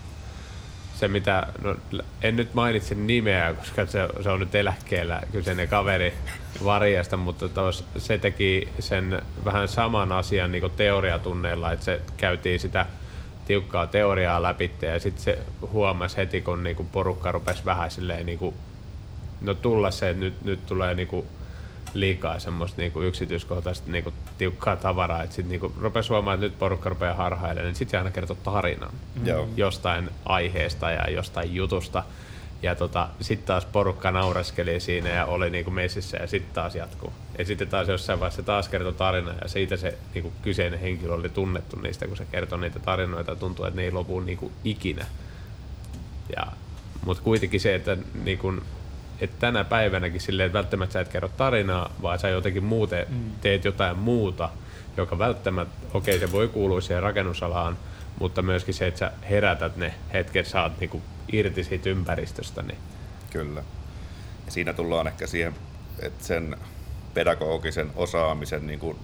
se mitä, no, en nyt mainitse nimeä, koska se, se on nyt eläkkeellä kyseinen kaveri varjasta, mutta tos, se teki sen vähän saman asian niin teoriatunneilla, että se käytiin sitä tiukkaa teoriaa läpi ja sitten se huomasi heti, kun niinku porukka rupesi vähän silleen niinku, no tulla se, että nyt, nyt tulee niinku liikaa semmoista niinku yksityiskohtaista niinku tiukkaa tavaraa, että sitten niinku rupesi huomaamaan, että nyt porukka rupeaa harhailemaan, niin sitten se aina kertoo tarinan mm. jostain aiheesta ja jostain jutusta. Ja tota, sitten taas porukka naureskeli siinä ja oli niinku messissä ja sitten taas jatkuu. Ja sitten taas jossain vaiheessa taas kertoi tarina ja siitä se niinku kyseinen henkilö oli tunnettu niistä, kun se kertoi niitä tarinoita. Tuntuu, että ne ei lopu niinku ikinä. Ja, mutta kuitenkin se, että niinku, että tänä päivänäkin silleen, että välttämättä sä et kerro tarinaa, vaan sä jotenkin muuten mm. teet jotain muuta, joka välttämättä, okei okay, se voi kuulua siihen rakennusalaan, mutta myöskin se, että sä herätät ne hetket, saat niinku irti siitä ympäristöstä. Niin. Kyllä. Ja siinä tullaan ehkä siihen, että sen pedagogisen osaamisen niin kuin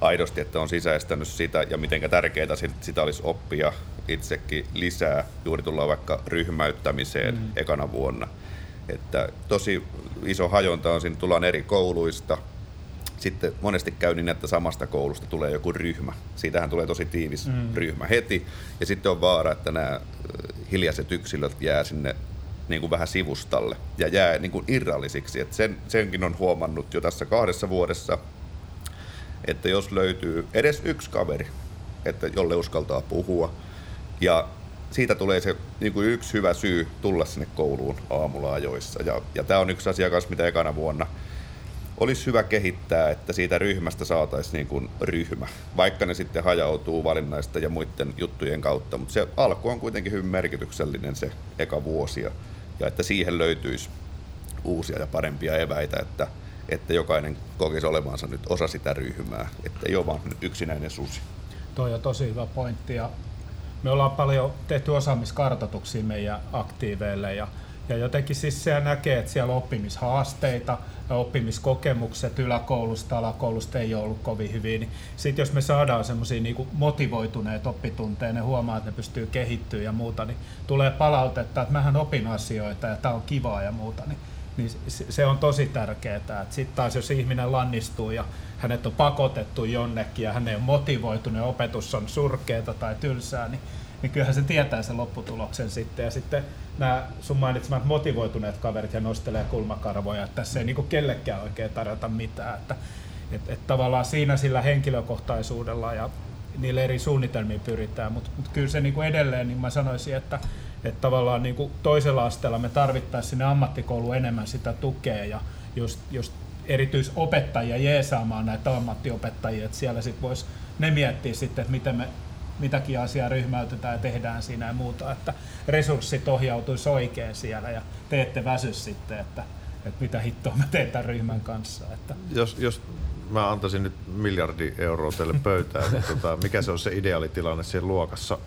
aidosti, että on sisäistänyt sitä ja miten tärkeää sitä olisi oppia itsekin lisää. Juuri tullaan vaikka ryhmäyttämiseen mm. ekana vuonna. Että tosi iso hajonta on siinä, tullaan eri kouluista. Sitten monesti käy niin, että samasta koulusta tulee joku ryhmä. Siitähän tulee tosi tiivis mm. ryhmä heti. Ja sitten on vaara, että nämä hiljaiset yksilöt jää sinne niin kuin vähän sivustalle ja jää niin kuin irrallisiksi. Et sen, senkin on huomannut jo tässä kahdessa vuodessa, että jos löytyy edes yksi kaveri, että jolle uskaltaa puhua, ja siitä tulee se niin kuin yksi hyvä syy tulla sinne kouluun aamulla ajoissa. Ja, ja tämä on yksi asia mitä ekana vuonna olisi hyvä kehittää, että siitä ryhmästä saataisiin niin kuin ryhmä, vaikka ne sitten hajautuu valinnaista ja muiden juttujen kautta. Mutta se alku on kuitenkin hyvin merkityksellinen se eka vuosi ja, ja että siihen löytyisi uusia ja parempia eväitä, että, että jokainen kokisi olevansa nyt osa sitä ryhmää, että ei ole vaan yksinäinen susi. Toi on tosi hyvä pointti ja me ollaan paljon tehty osaamiskartoituksia meidän aktiiveille ja ja jotenkin siis se näkee, että siellä on oppimishaasteita ja oppimiskokemukset yläkoulusta, alakoulusta ei ole ollut kovin hyvin. Niin Sitten jos me saadaan semmoisia niin motivoituneet oppitunteja, ne huomaa, että ne pystyy kehittyä ja muuta, niin tulee palautetta, että mähän opin asioita ja tämä on kivaa ja muuta. Niin, niin se on tosi tärkeää. Sitten taas jos ihminen lannistuu ja hänet on pakotettu jonnekin ja hän ei ole motivoitunut ja opetus on surkeata tai tylsää, niin niin kyllähän se tietää sen lopputuloksen sitten. Ja sitten nämä sun mainitsemat motivoituneet kaverit ja nostelee kulmakarvoja, että tässä ei niinku kellekään oikein tarjota mitään. Että, et, et tavallaan siinä sillä henkilökohtaisuudella ja niille eri suunnitelmiin pyritään, mutta mut kyllä se niinku edelleen, niin mä sanoisin, että et tavallaan niinku toisella asteella me tarvittaisiin sinne ammattikouluun enemmän sitä tukea ja, just, just erityisopettajia jeesaamaan näitä ammattiopettajia, että siellä sitten voisi ne miettiä sitten, että miten me mitäkin asiaa ryhmäytetään ja tehdään siinä ja muuta, että resurssit ohjautuisi oikein siellä ja te ette väsy sitten, että, että mitä hittoa mä teen tämän ryhmän kanssa. Että. Jos, jos mä antaisin nyt miljardi euroa teille pöytään, niin tota, mikä se on se ideaalitilanne siellä luokassa?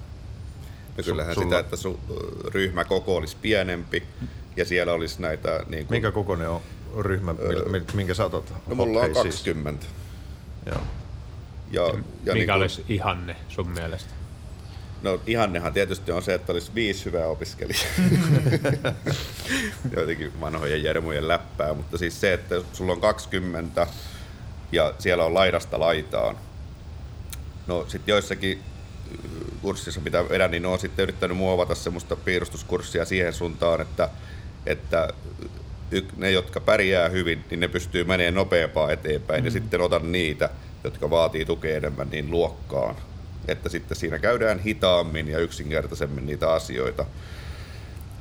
No kyllähän Sulla- sitä, että su, ryhmäkoko olisi pienempi ja siellä olisi näitä... Niin kuin, Minkä kokoinen on ryhmä, mil- minkä sä otat? no mulla on Okei, siis. 20. Joo. Ja, ja Mikä niin kuin, olisi ihanne sun mielestä? No ihannehan tietysti on se, että olisi viisi hyvää opiskelijaa. <laughs> Jotenkin vanhojen jermujen läppää, mutta siis se, että sulla on 20 ja siellä on laidasta laitaan. No sitten joissakin kurssissa, mitä vedän, niin on sitten yrittänyt muovata semmoista piirustuskurssia siihen suuntaan, että, että ne, jotka pärjää hyvin, niin ne pystyy menemään nopeampaa eteenpäin. Mm. Ja sitten otan niitä, jotka vaatii tukea enemmän, niin luokkaan. Että sitten siinä käydään hitaammin ja yksinkertaisemmin niitä asioita.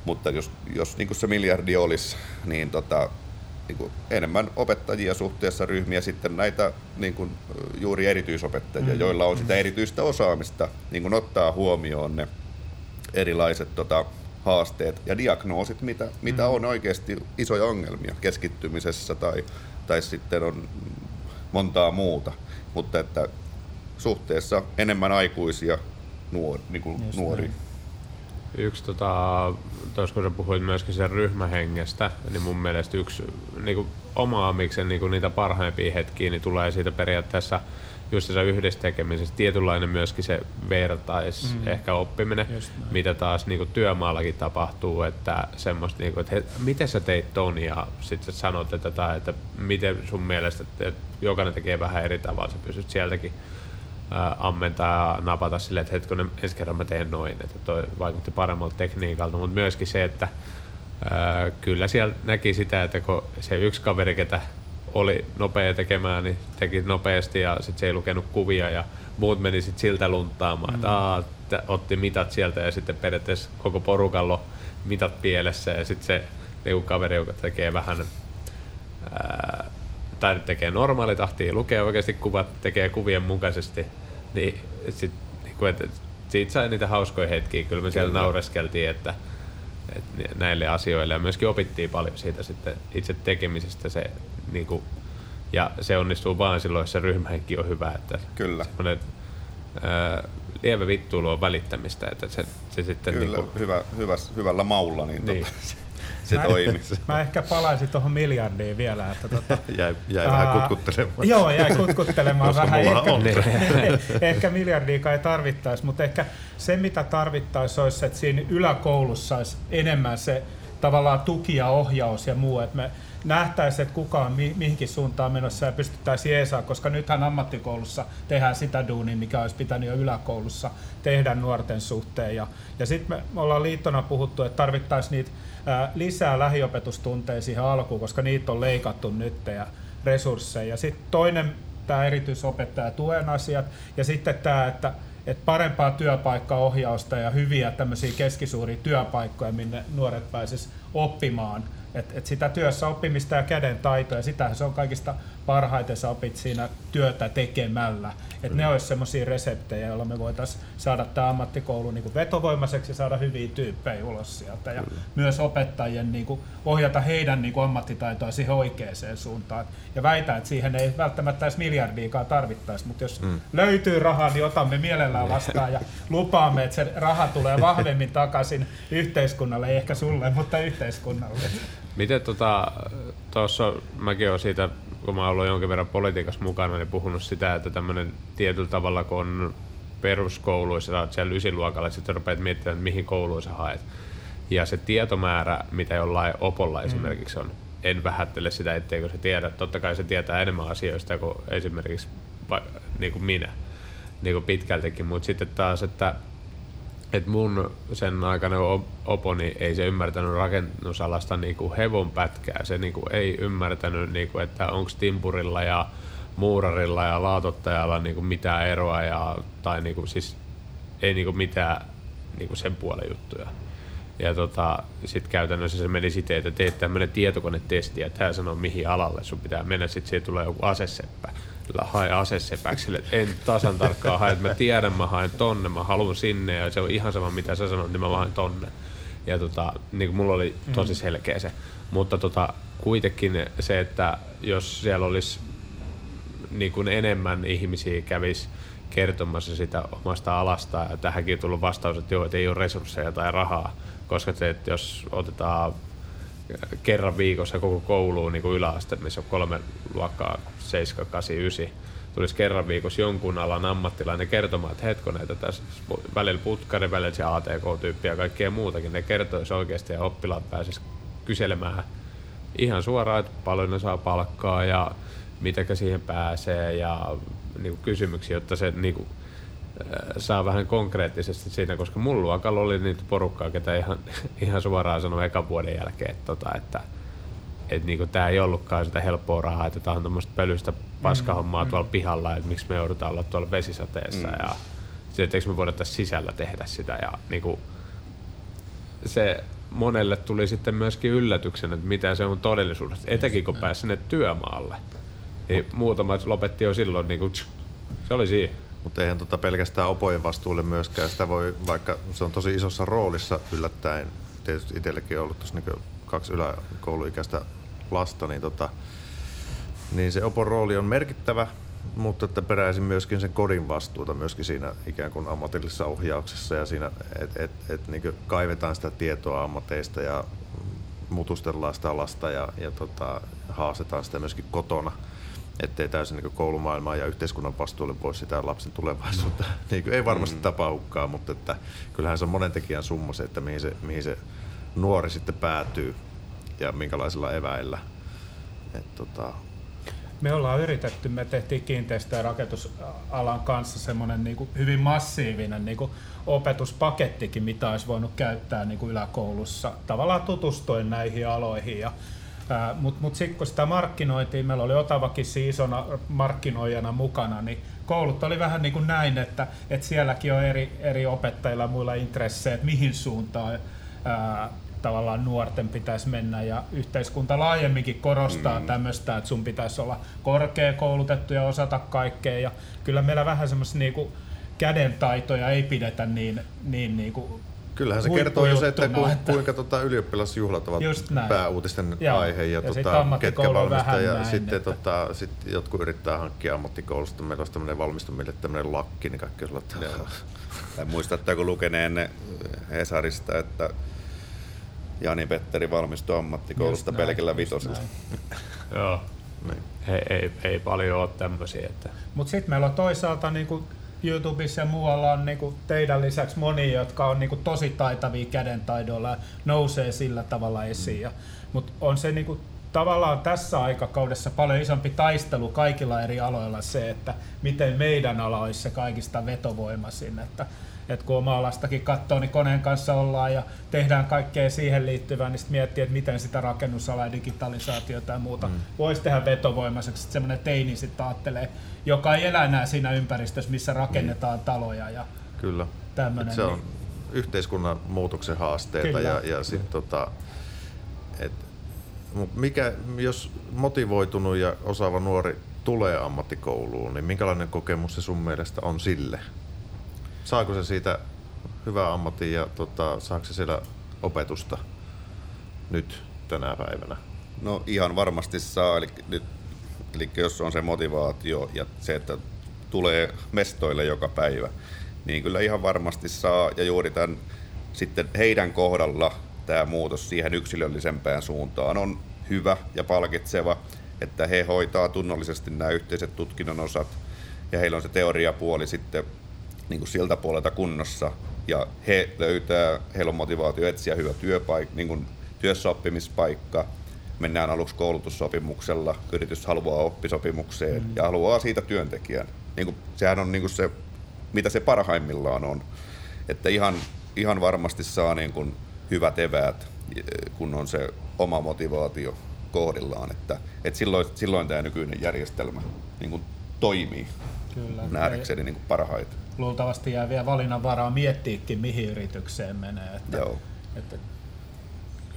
Mutta jos, jos niin se miljardi olisi, niin tota, niin kuin enemmän opettajia suhteessa ryhmiä, sitten näitä niin kuin, juuri erityisopettajia, mm. joilla on sitä erityistä osaamista, niin kuin ottaa huomioon ne erilaiset tota, haasteet ja diagnoosit, mitä, mitä on oikeasti isoja ongelmia keskittymisessä tai, tai sitten on montaa muuta. Mutta että suhteessa enemmän aikuisia nuor, niin kuin Just nuori. näin. Yksi, tota, tuossa kun sä puhuit myöskin sen ryhmähengestä, niin mun mielestä yksi niin kuin oma miksen niin kuin niitä parhaimpia hetkiä, niin tulee siitä periaatteessa just se yhdessä tekemisestä, tietynlainen myöskin se vertais mm. ehkä oppiminen, mitä taas niin kuin työmaallakin tapahtuu, että semmoista, niin kuin, että he, miten sä teit ton ja sitten sä sanot, että, tai, että miten sun mielestä, että jokainen tekee vähän eri tavalla, sä pystyt sieltäkin ää, ammentaa ja napata silleen, että hetkonen, ensi kerran mä teen noin, että toi vaikutti paremmalta tekniikalta, mutta myöskin se, että ää, kyllä siellä näki sitä, että kun se yksi kaveri, ketä oli nopea tekemään, niin teki nopeasti ja sitten se ei lukenut kuvia ja muut meni sitten siltä lunttaamaan, mm. että aa, otti mitat sieltä ja sitten periaatteessa koko porukalla mitat pielessä ja sitten se joku kaveri, joka tekee vähän ää, tai tekee normaali tahtia, lukee oikeasti kuvat, tekee kuvien mukaisesti, niin, sit, niin kuin, että siitä sai niitä hauskoja hetkiä. Kyllä me siellä Kyllä. naureskeltiin, että, että näille asioille ja myöskin opittiin paljon siitä sitten itse tekemisestä se, niin kuin, ja se onnistuu vaan silloin, jos se ryhmähenki on hyvä, että Kyllä. semmoinen ää, lievä vittuilu on välittämistä, että se, se sitten Kyllä, niin kuin, hyvä, hyvä, hyvällä maulla, niin, Niin. Tota, se, mä, toimii. Mä ehkä palaisin tuohon miljardiin vielä. Että tota, <laughs> Jäi, jäi Aa, vähän kutkuttelemaan. Joo, jäi kutkuttelemaan vähän. Ehkä, on. <laughs> ehkä miljardia ei tarvittaisi, mutta ehkä se mitä tarvittaisi olisi, että siinä yläkoulussa olisi enemmän se tavallaan tuki ja ohjaus ja muu, että me nähtäisiin, että kuka on mi- mihinkin suuntaan menossa ja pystyttäisiin jeesaa, koska nythän ammattikoulussa tehdään sitä duunia, mikä olisi pitänyt jo yläkoulussa tehdä nuorten suhteen. Ja, ja sitten me, ollaan liittona puhuttu, että tarvittaisiin niitä ää, lisää lähiopetustunteja siihen alkuun, koska niitä on leikattu nyt ja resursseja. Ja sitten toinen tämä erityisopettaja tuen asiat ja sitten tämä, että että parempaa työpaikkaohjausta ja hyviä tämmöisiä keskisuuria työpaikkoja, minne nuoret pääsis oppimaan. Et, et sitä työssä oppimista ja käden taitoja, sitähän se on kaikista parhaiten sä opit siinä työtä tekemällä. Et ne olisi semmoisia reseptejä, joilla me voitaisiin saada tämä ammattikoulu niin vetovoimaiseksi ja saada hyviä tyyppejä ulos sieltä. Ja myös opettajien niin kuin, ohjata heidän niin kuin, ammattitaitoa siihen oikeaan suuntaan. Ja väitän, että siihen ei välttämättä edes miljardiikaan tarvittaisi, mutta jos mm. löytyy rahaa, niin otamme mielellään vastaan ja lupaamme, että se raha tulee vahvemmin takaisin yhteiskunnalle, ei ehkä sulle, mutta yhteiskunnalle. Miten tota, tuossa mäkin olen siitä, kun mä ollut jonkin verran politiikassa mukana, niin puhunut sitä, että tämmöinen tietyllä tavalla, kun on peruskouluissa, sä oot siellä ysiluokalla, että sitten rupeat miettimään, että mihin kouluun sä haet. Ja se tietomäärä, mitä jollain opolla esimerkiksi on, en vähättele sitä, etteikö se tiedä. Totta kai se tietää enemmän asioista kuin esimerkiksi niin kuin minä, niin kuin pitkältikin, mutta sitten taas, että et mun sen aikana op- oponi ei se ymmärtänyt rakennusalasta niinku hevon pätkää. Se niinku ei ymmärtänyt, niinku, että onko timpurilla ja muurarilla ja laatottajalla niinku mitään eroa ja, tai niinku, siis ei niinku mitään niinku sen puolen juttuja. Ja tota, sitten käytännössä se meni siten, että teet tämmöinen tietokonetesti, että hän sanoo mihin alalle sun pitää mennä. Sitten siihen tulee joku aseseppä. Hae asesepäksi, että en tasan tarkkaan hae, että mä tiedän, mä haen tonne, mä haluan sinne ja se on ihan sama mitä sä sanot, niin mä haen tonne. Ja tota, niin kuin mulla oli tosi selkeä se. Mutta tota, kuitenkin se, että jos siellä olisi niin kuin enemmän ihmisiä kävisi kertomassa sitä omasta alasta. Ja tähänkin on tullut vastaus, että joo, että ei ole resursseja tai rahaa, koska se, että jos otetaan kerran viikossa koko kouluun niin yläaste, missä on kolme luokkaa, 7, 8, 9, tulisi kerran viikossa jonkun alan ammattilainen kertomaan, että hetkonen, että tässä välillä putkari, välillä se ATK-tyyppi ja kaikkea muutakin, ne kertoisi oikeasti ja oppilaat pääsisi kyselemään ihan suoraan, että paljon ne saa palkkaa ja mitenkä siihen pääsee ja niin kysymyksiä, jotta se niin saa vähän konkreettisesti siinä, koska mulla luokalla oli niitä porukkaa, ketä ihan, <laughs> ihan suoraan sanoi ekan vuoden jälkeen, että, tota, että että niinku, tämä ei ollutkaan sitä helppoa rahaa, että tämä on tämmöistä pölystä paskahommaa mm, tuolla mm. pihalla, että miksi me joudutaan olla tuolla vesisateessa mm. ja se, että eikö me voida tässä sisällä tehdä sitä ja niinku, se monelle tuli sitten myöskin yllätyksenä, että mitä se on todellisuudessa, etenkin kun pääsi sinne työmaalle. Niin muutamat lopetti jo silloin, niin kuin, se oli siinä. Mutta eihän tota pelkästään opojen vastuulle myöskään. Sitä voi, vaikka se on tosi isossa roolissa yllättäen, tietysti itsellekin ollut tuossa niin kaksi yläkouluikäistä lasta, niin, tota, niin se opon rooli on merkittävä, mutta että peräisin myöskin sen kodin vastuuta myöskin siinä ikään kuin ammatillisessa ohjauksessa ja siinä, että et, et, niin kaivetaan sitä tietoa ammateista ja mutustellaan sitä lasta ja, ja tota, haastetaan sitä myöskin kotona – ettei täysin niin koulumaailmaa ja yhteiskunnan vastuulle voi sitä lapsen tulevaisuutta. niin kuin ei varmasti mm. tapahdukaan, mutta että kyllähän se on monen tekijän summa se, että mihin se, mihin se nuori sitten päätyy ja minkälaisilla eväillä. Et, tota... Me ollaan yritetty, me tehtiin kiinteistö- ja rakentusalan kanssa semmoinen niin hyvin massiivinen niin kuin opetuspakettikin, mitä olisi voinut käyttää niin kuin yläkoulussa. Tavallaan tutustuen näihin aloihin ja mutta mut sitten kun sitä markkinoitiin, meillä oli Otavakin isona markkinoijana mukana, niin koulut oli vähän niin kuin näin, että, että sielläkin on eri, eri opettajilla ja muilla intressejä, että mihin suuntaan ää, tavallaan nuorten pitäisi mennä ja yhteiskunta laajemminkin korostaa mm. tämmöistä, että sun pitäisi olla korkeakoulutettu ja osata kaikkea ja kyllä meillä vähän semmoista niinku kädentaitoja ei pidetä niin, niin niinku Kyllähän se kertoo jo se, että kuinka, että... kuinka tota, ylioppilasjuhlat ovat pääuutisten Joo. aihe ja, ja tota, ketkä valmistaa. Ja näin, sitten että... tota, sit jotkut yrittää hankkia ammattikoulusta. Meillä olisi tämmöinen valmistumille tämmöinen lakki, niin kaikki olisi että... muistatteko lukeneen Hesarista, että Jani Petteri valmistui ammattikoulusta pelkillä vitosilla. Joo. Niin. Ei, ei, ei paljon ole tämmöisiä. Että... Mutta sitten meillä on toisaalta niinku YouTubessa ja muualla on niinku teidän lisäksi moni, jotka on niinku tosi taitavia kädentaidoilla ja nousee sillä tavalla esiin. Mm. Mutta on se niinku tavallaan tässä aikakaudessa paljon isompi taistelu kaikilla eri aloilla se, että miten meidän ala olisi se kaikista vetovoimaisin. Että että kun oma alastakin katsoo, niin koneen kanssa ollaan ja tehdään kaikkea siihen liittyvää, niin sitten miettii, että miten sitä rakennusalaa, digitalisaatiota ja muuta mm. voisi tehdä vetovoimaiseksi. Sitten semmoinen teini sitten ajattelee, joka ei elä enää siinä ympäristössä, missä rakennetaan niin. taloja ja Kyllä. tämmöinen. Se on niin. yhteiskunnan muutoksen haasteita Kyllä. ja, ja sitten tota, et, mikä, jos motivoitunut ja osaava nuori tulee ammattikouluun, niin minkälainen kokemus se sun mielestä on sille? Saako se siitä hyvää ammattia ja tota, saako se siellä opetusta nyt tänä päivänä? No ihan varmasti saa, eli, eli jos on se motivaatio ja se, että tulee mestoille joka päivä, niin kyllä ihan varmasti saa ja juuri tämän sitten heidän kohdalla tämä muutos siihen yksilöllisempään suuntaan on hyvä ja palkitseva, että he hoitaa tunnollisesti nämä yhteiset tutkinnon osat ja heillä on se teoriapuoli sitten niin kuin siltä puolelta kunnossa ja he löytää, heillä on motivaatio etsiä hyvä työpaikka, niin kuin työssäoppimispaikka, mennään aluksi koulutussopimuksella, yritys haluaa oppisopimukseen mm. ja haluaa siitä työntekijän. Niin kuin, sehän on niin kuin se, mitä se parhaimmillaan on. Että ihan, ihan varmasti saa niin kuin hyvät eväät, kun on se oma motivaatio kohdillaan. Että, että silloin, silloin tämä nykyinen järjestelmä niin kuin toimii Kyllä. nähdäkseni niin kuin parhaiten luultavasti jää vielä valinnanvaraa miettiäkin, mihin yritykseen menee. Että Joo. Että,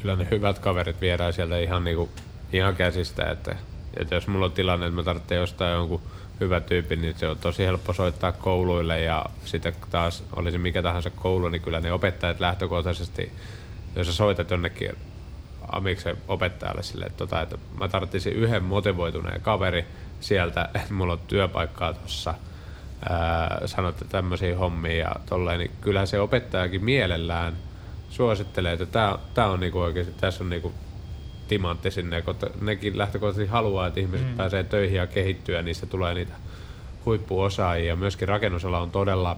Kyllä ne hyvät kaverit viedään sieltä ihan, niinku, ihan käsistä, että, että jos mulla on tilanne, että mä tarvitsen jostain jonkun hyvä tyyppi, niin se on tosi helppo soittaa kouluille ja sitten taas olisi mikä tahansa koulu, niin kyllä ne opettajat lähtökohtaisesti, jos sä soitat jonnekin amiksen opettajalle sille, että, tota, että mä tarvitsisin yhden motivoituneen kaveri sieltä, että mulla on työpaikkaa tuossa, sanotte tämmöisiä hommia ja tolleen, niin kyllä se opettajakin mielellään suosittelee, että tää, tää on niinku oikeasti, tässä on niinku timantti sinne, kun nekin lähtökohtaisesti haluaa, että ihmiset mm. pääsee töihin ja kehittyä, niin se tulee niitä huippuosaajia. Myöskin rakennusala on todella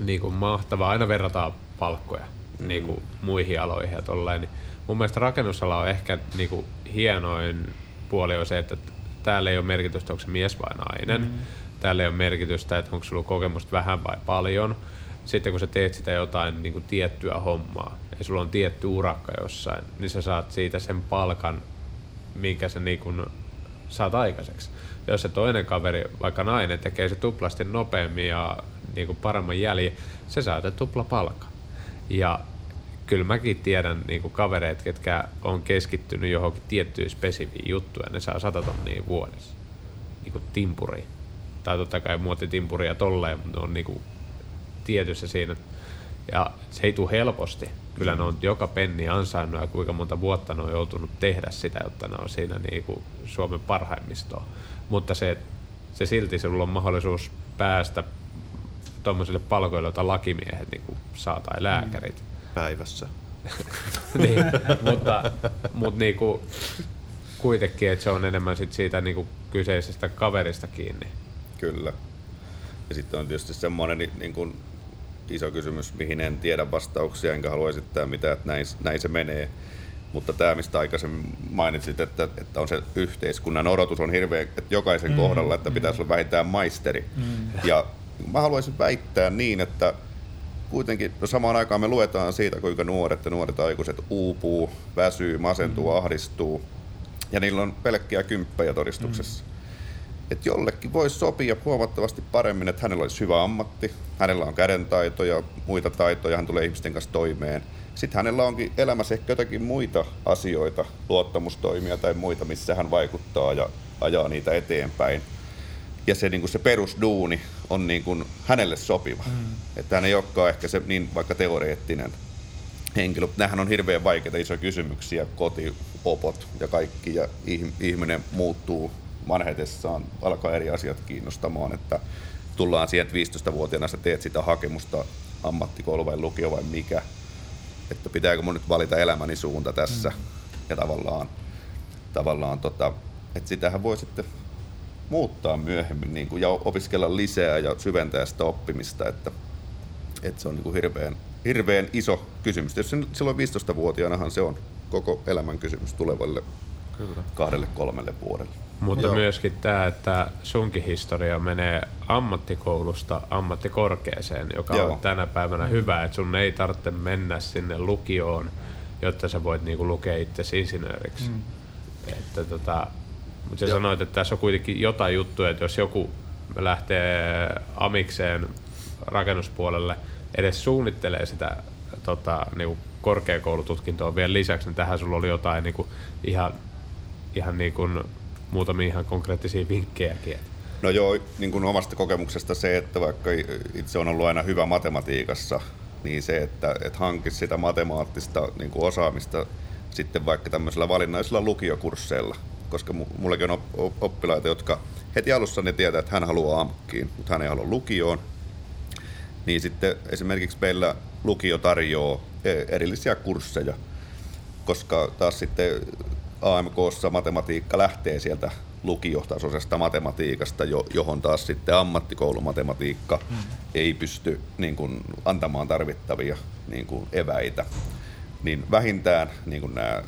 niin kuin mahtavaa. Aina verrataan palkkoja mm. niin kuin muihin aloihin ja tolleen. Niin mun mielestä rakennusala on ehkä niin kuin hienoin puoli on se, että täällä ei ole merkitystä, onko se mies vai nainen. Mm. Täällä ei ole merkitystä, että onko sulla kokemusta vähän vai paljon. Sitten kun sä teet sitä jotain niin kuin tiettyä hommaa, ja sulla on tietty urakka jossain, niin sä saat siitä sen palkan, minkä sä niin kun saat aikaiseksi. Jos se toinen kaveri, vaikka nainen, tekee se tuplasti nopeammin ja niin kuin paremman jäljen, se saa tupla palkan. Ja kyllä mäkin tiedän niin kuin kavereet, ketkä on keskittynyt johonkin tiettyyn spesifiin juttuun, ne saa 100 tonnia vuodessa. Niin kuin timpuri. Tai totta kai muotitimpuri ja tolleen, mutta on niin kuin tietyssä siinä. Ja se ei tule helposti kyllä ne on joka penni ansainnut ja kuinka monta vuotta ne on joutunut tehdä sitä, jotta ne on siinä niin kuin Suomen parhaimmistoa. Mutta se, se silti sulla on mahdollisuus päästä tuommoisille palkoille, joita lakimiehet niin kuin saa tai lääkärit. Päivässä. <laughs> niin, mutta, mutta niin kuin, kuitenkin, että se on enemmän sit siitä niin kuin kyseisestä kaverista kiinni. Kyllä. Ja sitten on tietysti semmoinen niin kuin iso kysymys, mihin en tiedä vastauksia, enkä halua esittää mitään, että näin, näin se menee. Mutta tämä, mistä aikaisemmin mainitsit, että, että on se yhteiskunnan odotus on hirveä, että jokaisen mm, kohdalla, että mm. pitäisi olla vähintään maisteri. Mm. Ja mä haluaisin väittää niin, että kuitenkin no samaan aikaan me luetaan siitä, kuinka nuoret ja nuoret aikuiset uupuu, väsyy, masentuu, mm. ahdistuu. Ja niillä on pelkkiä kymppejä todistuksessa. Mm että jollekin voisi sopia huomattavasti paremmin, että hänellä olisi hyvä ammatti, hänellä on kädentaitoja, muita taitoja, hän tulee ihmisten kanssa toimeen. Sitten hänellä onkin elämässä ehkä jotakin muita asioita, luottamustoimia tai muita, missä hän vaikuttaa ja ajaa niitä eteenpäin. Ja se, niin kuin se perusduuni on niin kuin hänelle sopiva. Mm. Että hän ei olekaan ehkä se niin vaikka teoreettinen henkilö. Nämähän on hirveän vaikeita isoja kysymyksiä, kotiopot ja kaikki, ja ihminen muuttuu vanhetessaan alkaa eri asiat kiinnostamaan, että tullaan siihen, että 15-vuotiaana sä teet sitä hakemusta ammattikoulu vai lukio vai mikä, että pitääkö mun nyt valita elämäni suunta tässä mm. ja tavallaan, tavallaan tota, että sitähän voi sitten muuttaa myöhemmin niin kuin, ja opiskella lisää ja syventää sitä oppimista, että, että se on niin kuin hirveän, hirveän iso kysymys. Jos silloin 15-vuotiaanahan se on koko elämän kysymys tulevalle Kyllä. kahdelle kolmelle vuodelle. Mutta Joo. myöskin tämä, että sunkin historia menee ammattikoulusta ammattikorkeeseen, joka Joo. on tänä päivänä hyvä, että sun ei tarvitse mennä sinne lukioon, jotta sä voit niinku lukea itse insinööriksi. Mm. Että tota, mutta sä Joo. sanoit, että tässä on kuitenkin jotain juttuja, että jos joku lähtee amikseen rakennuspuolelle, edes suunnittelee sitä tota, niinku korkeakoulututkintoa vielä lisäksi, niin tähän sulla oli jotain niinku ihan, ihan niinku muutamia ihan konkreettisia vinkkejäkin. No joo, niin kuin omasta kokemuksesta se, että vaikka itse on ollut aina hyvä matematiikassa, niin se, että, että hankisi sitä matemaattista niin kuin osaamista sitten vaikka tämmöisellä valinnaisilla lukiokursseilla, koska mullakin on oppilaita, jotka heti alussa ne tietää, että hän haluaa AMKkiin, mutta hän ei halua lukioon. Niin sitten esimerkiksi meillä lukio tarjoaa e, erillisiä kursseja, koska taas sitten AMKssa matematiikka lähtee sieltä lukiotasoisesta matematiikasta, johon taas sitten ammattikoulumatematiikka mm. ei pysty niin kuin, antamaan tarvittavia niin kuin, eväitä. Niin vähintään niin kuin nämä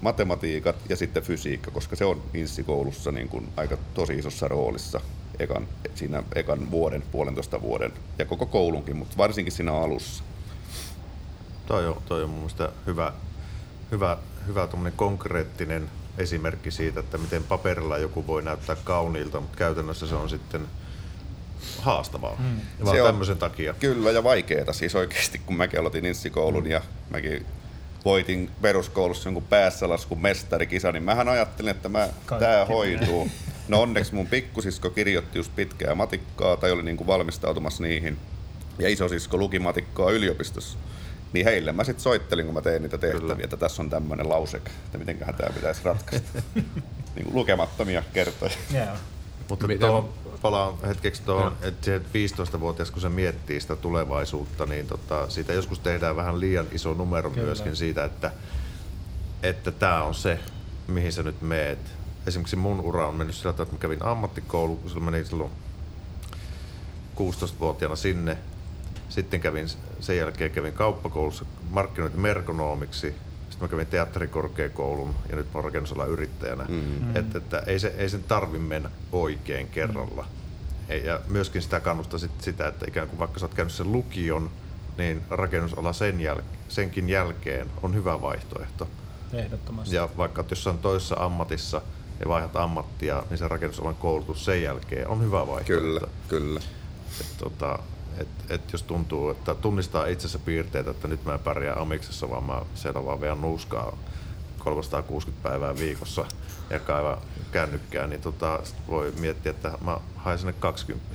matematiikat ja sitten fysiikka, koska se on inssikoulussa niin kuin, aika tosi isossa roolissa ekan, siinä ekan vuoden, puolentoista vuoden ja koko koulunkin, mutta varsinkin siinä alussa. Toi on, toi on mun mielestä hyvä, hyvä hyvä konkreettinen esimerkki siitä, että miten paperilla joku voi näyttää kauniilta, mutta käytännössä se on sitten haastavaa. Mm. Vaan Se on- tämmöisen takia. Kyllä ja vaikeeta siis oikeasti, kun mäkin aloitin inssikoulun ja mäkin voitin peruskoulussa jonkun päässä laskun mestarikisa, niin mähän ajattelin, että mä, menee. hoituu. No onneksi mun pikkusisko kirjoitti just pitkää matikkaa tai oli niinku valmistautumassa niihin. Ja isosisko luki matikkaa yliopistossa. Niin heille mä sitten soittelin, kun mä tein niitä tehtäviä, Kyllä. että tässä on tämmöinen lauseke, että mitenköhän tämä pitäisi ratkaista. <laughs> niin kuin lukemattomia kertoja. Joo. Mutta Mitä- tuohon palaan hetkeksi tuohon, että se 15-vuotias, kun se miettii sitä tulevaisuutta, niin tota, siitä joskus tehdään vähän liian iso numero Kyllä. myöskin siitä, että että tämä on se, mihin sä nyt meet. Esimerkiksi mun ura on mennyt sillä tavalla, että mä kävin ammattikoulu, kun silloin menin silloin 16-vuotiaana sinne. Sitten kävin, sen jälkeen kävin kauppakoulussa markkinointi merkonomiksi. Sitten mä kävin teatterikorkeakoulun ja nyt mä oon rakennusalan yrittäjänä. Mm-hmm. Että, että ei, se, ei sen tarvi mennä oikein kerralla. Ei, ja myöskin sitä kannustaa sit sitä, että ikään kuin vaikka sä oot käynyt sen lukion, niin rakennusala sen jäl- senkin jälkeen on hyvä vaihtoehto. Ehdottomasti. Ja vaikka oot jossain toisessa ammatissa ja vaihdat ammattia, niin se rakennusalan koulutus sen jälkeen on hyvä vaihtoehto. Kyllä, kyllä. Et, tota, et, et jos tuntuu, että tunnistaa itsessä piirteitä, että nyt mä en pärjää amiksessa, vaan mä siellä vaan vean nuuskaa 360 päivää viikossa ja kaiva kännykkää, niin tota, voi miettiä, että mä haen sinne 20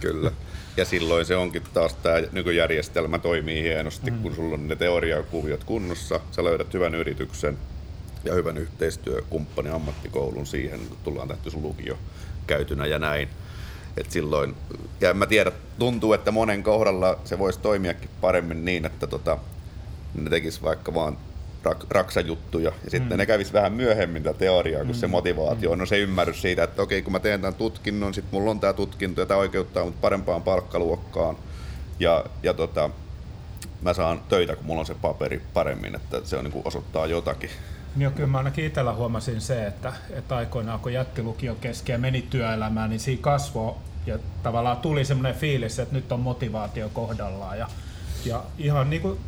Kyllä. Ja silloin se onkin taas tämä nykyjärjestelmä toimii hienosti, mm. kun sulla on ne teoriakuviot kunnossa, sä löydät hyvän yrityksen ja hyvän yhteistyökumppanin ammattikoulun siihen, kun tullaan tehty sun lukio käytynä ja näin. Et silloin, ja en mä tiedä, tuntuu, että monen kohdalla se voisi toimiakin paremmin niin, että tota, ne tekis vaikka vaan rak, raksajuttuja ja sitten mm. ne kävis vähän myöhemmin tätä teoriaa, kun mm. se motivaatio on no se ymmärrys siitä, että okei kun mä teen tämän tutkinnon, sitten mulla on tämä tutkinto ja tämä oikeuttaa mut parempaan palkkaluokkaan ja, ja tota, mä saan töitä, kun mulla on se paperi paremmin, että se on, niin kuin osoittaa jotakin. Joo, kyllä mä ainakin itsellä huomasin se, että, että aikoinaan kun jätti lukion kesken ja meni työelämään, niin siinä kasvoi ja tavallaan tuli semmoinen fiilis, että nyt on motivaatio kohdallaan. Ja, ja ihan niin kuin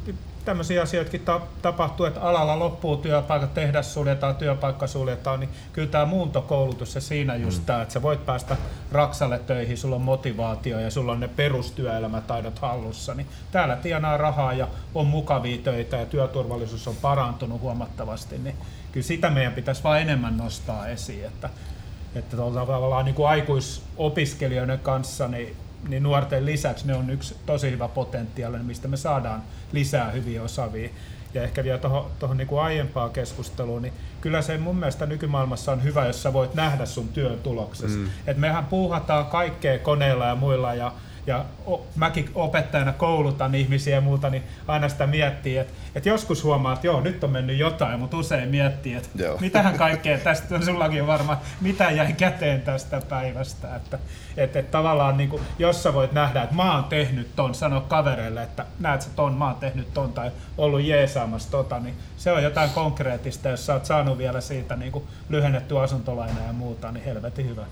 tämmöisiä asioitakin ta- tapahtuu, että alalla loppuu työpaikka, tehdas suljetaan, työpaikka suljetaan, niin kyllä tämä muuntokoulutus ja siinä just mm. tämä, että sä voit päästä Raksalle töihin, sulla on motivaatio ja sulla on ne perustyöelämätaidot hallussa, niin täällä tienaa rahaa ja on mukavia töitä ja työturvallisuus on parantunut huomattavasti, niin kyllä sitä meidän pitäisi vain enemmän nostaa esiin, että, että tavallaan niin kuin aikuisopiskelijoiden kanssa niin, niin nuorten lisäksi ne on yksi tosi hyvä potentiaali, mistä me saadaan lisää hyviä osaavia. Ja ehkä vielä tuohon, niin aiempaan keskusteluun, niin kyllä se mun mielestä nykymaailmassa on hyvä, jos sä voit nähdä sun työn tuloksessa. Mm. Et mehän puuhataan kaikkea koneilla ja muilla ja ja o- mäkin opettajana koulutan ihmisiä ja muuta, niin aina sitä miettii, että, että joskus huomaa, että joo, nyt on mennyt jotain, mutta usein miettii, että Joo. <laughs> mitähän kaikkea tästä, on sullakin varmaan, mitä jäi käteen tästä päivästä. Että, että, että tavallaan niin kuin, jos sä voit nähdä, että mä oon tehnyt ton, sano kavereille, että näet sä ton, mä oon tehnyt ton tai ollut jeesaamassa tota, niin se on jotain konkreettista, jos sä oot saanut vielä siitä niin kuin lyhennetty asuntolaina ja muuta, niin helvetin hyvä.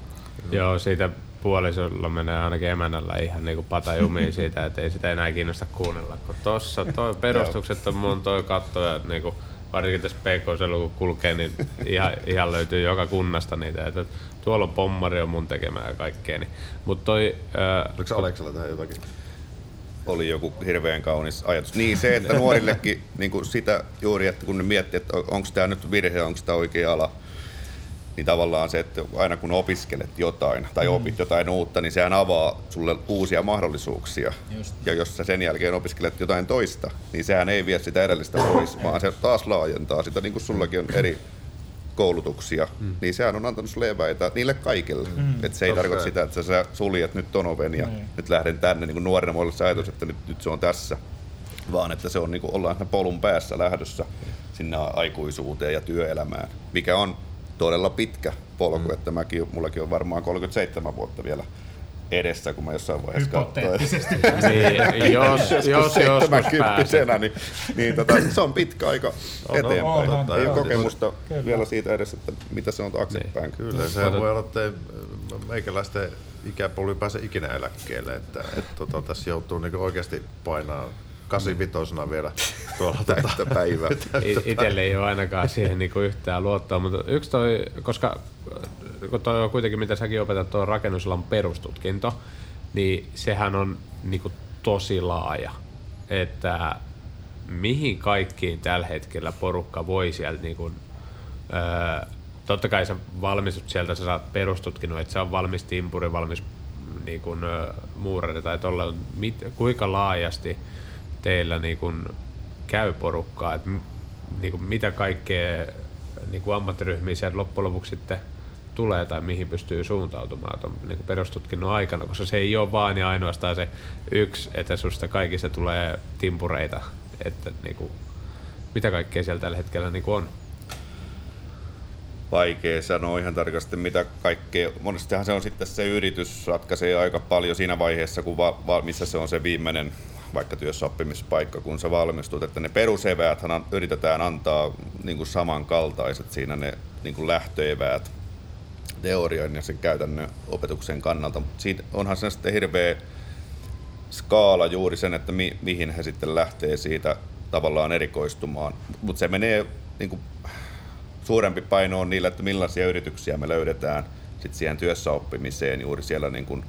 Joo, siitä puolisolla menee ainakin emännällä ihan niinku pata jumiin siitä, että ei sitä enää kiinnosta kuunnella. Kun tossa toi <laughs> perustukset on mun toi katto ja niinku, varsinkin tässä pk kun kulkee, niin ihan, ihan löytyy joka kunnasta niitä. Että tuolla on pommari on mun tekemää ja kaikkea. Niin. Mutta toi, ää, Oliko se Aleksalla tähän jotakin? oli joku hirveän kaunis ajatus. Niin se, että nuorillekin niin kuin sitä juuri, että kun ne miettii, että onko tämä nyt virhe, onko tämä oikea ala, niin tavallaan se, että aina kun opiskelet jotain tai opit jotain uutta, niin sehän avaa sulle uusia mahdollisuuksia. Just. Ja jos sä sen jälkeen opiskelet jotain toista, niin sehän ei vie sitä edellistä pois, vaan se taas laajentaa sitä, niin kuin sullakin on eri koulutuksia, mm. niin sehän on antanut sulle eväitä niille kaikille. Mm. Et se ei Totta tarkoita sitä, että sä suljet nyt ton oven ja Niin. nyt lähden tänne. Niin kuin nuorena voi olla se ajatus, että nyt, nyt se on tässä. Vaan että se on niin kuin, ollaan polun päässä lähdössä sinne aikuisuuteen ja työelämään, mikä on todella pitkä polku, mm. että mäkin, mullakin on varmaan 37 vuotta vielä edessä, kun mä jossain vaiheessa katsoin. Hypoteettisesti. <laughs> niin, <laughs> jos, jos joskus 70 pääset. niin, niin tota, se on pitkä aika eteenpäin. on, on, Ei joo. ole kokemusta Kyllä. vielä siitä edes, että mitä se on taaksepäin. Kyllä, se voi olla, että ei meikäläisten ikäpolvi pääse ikinä eläkkeelle, että, että tota, tässä joutuu niin oikeasti painaa 85 vielä tuolla Täyttä päivää. <laughs> Itelle ei ole ainakaan siihen niinku yhtään luottoa, mutta yksi toi, koska kun toi on kuitenkin, mitä säkin opetat, tuo rakennusalan perustutkinto, niin sehän on niin kuin tosi laaja. Että mihin kaikkiin tällä hetkellä porukka voi sieltä niin kuin, öö, totta kai sä valmistut sieltä, sä saat perustutkinut, että sä on valmis timpuri, valmis niin kuin, muurari tai tolle, mit, kuinka laajasti teillä niin kuin, käy porukkaa, että niin kuin, mitä kaikkea niin kuin ammattiryhmiä sieltä loppujen lopuksi sitten tulee tai mihin pystyy suuntautumaan tuon niin perustutkinnon aikana, koska se ei ole vaan ja ainoastaan se yksi, että susta kaikista tulee timpureita, että niin kuin, mitä kaikkea siellä tällä hetkellä niin kuin on. Vaikea sanoa ihan tarkasti mitä kaikkea. Monestihan se on sitten se yritys ratkaisee aika paljon siinä vaiheessa, kun va, missä se on se viimeinen vaikka työssäoppimispaikka, kun sä valmistut, että ne peruseväät yritetään antaa niin kuin samankaltaiset siinä ne niin kuin lähtöeväät teorian ja sen käytännön opetuksen kannalta. Mutta siitä onhan se sitten hirveä skaala juuri sen, että mi, mihin he sitten lähtee siitä tavallaan erikoistumaan. Mutta se menee niin kuin, suurempi paino on niillä, että millaisia yrityksiä me löydetään sit siihen työssäoppimiseen juuri siellä niin kuin,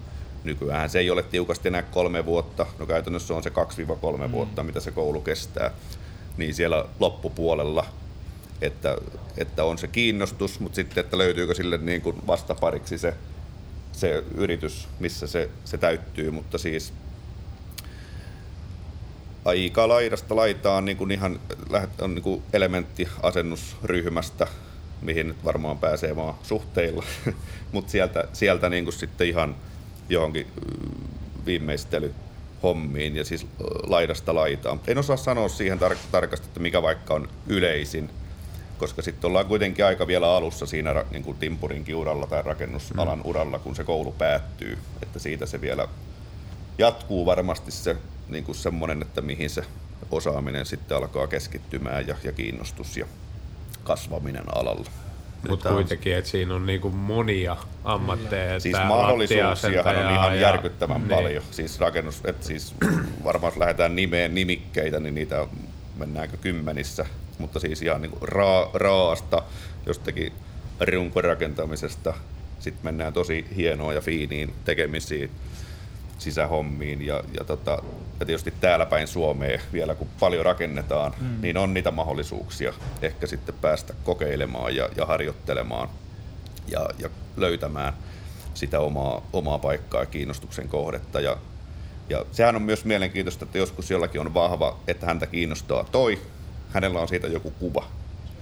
nykyään. Se ei ole tiukasti enää kolme vuotta, no käytännössä on se 2-3 mm. vuotta, mitä se koulu kestää, niin siellä loppupuolella, että, että on se kiinnostus, mutta sitten, että löytyykö sille niin kuin vastapariksi se, se yritys, missä se, se täyttyy, mutta siis aika laidasta laitaan niin kuin ihan on niin kuin elementtiasennusryhmästä, mihin nyt varmaan pääsee vaan suhteilla, <laughs> mutta sieltä, sieltä niin kuin sitten ihan johonkin viimeistelyhommiin ja siis laidasta laitaan. En osaa sanoa siihen tar- tarkasti, että mikä vaikka on yleisin, koska sitten ollaan kuitenkin aika vielä alussa siinä niin kuin timpurinkin uralla tai rakennusalan mm. uralla, kun se koulu päättyy. Että siitä se vielä jatkuu varmasti se niin kuin semmoinen, että mihin se osaaminen sitten alkaa keskittymään ja, ja kiinnostus ja kasvaminen alalla. Mutta kuitenkin, että siinä on niinku monia ammatteja. Siis mahdollisuuksia on ihan ja, järkyttävän niin. paljon. Siis rakennus, että siis <clears throat> varmaan jos lähdetään nimeen nimikkeitä, niin niitä mennäänkö kymmenissä. Mutta siis ihan niinku raa, raasta jostakin runkorakentamisesta. Sitten mennään tosi hienoa ja fiiniin tekemisiin sisähommiin ja, ja, tota, ja tietysti täällä päin Suomeen vielä kun paljon rakennetaan, mm. niin on niitä mahdollisuuksia ehkä sitten päästä kokeilemaan ja, ja harjoittelemaan ja, ja löytämään sitä omaa, omaa paikkaa ja kiinnostuksen kohdetta. Ja, ja sehän on myös mielenkiintoista, että joskus jollakin on vahva, että häntä kiinnostaa toi, hänellä on siitä joku kuva.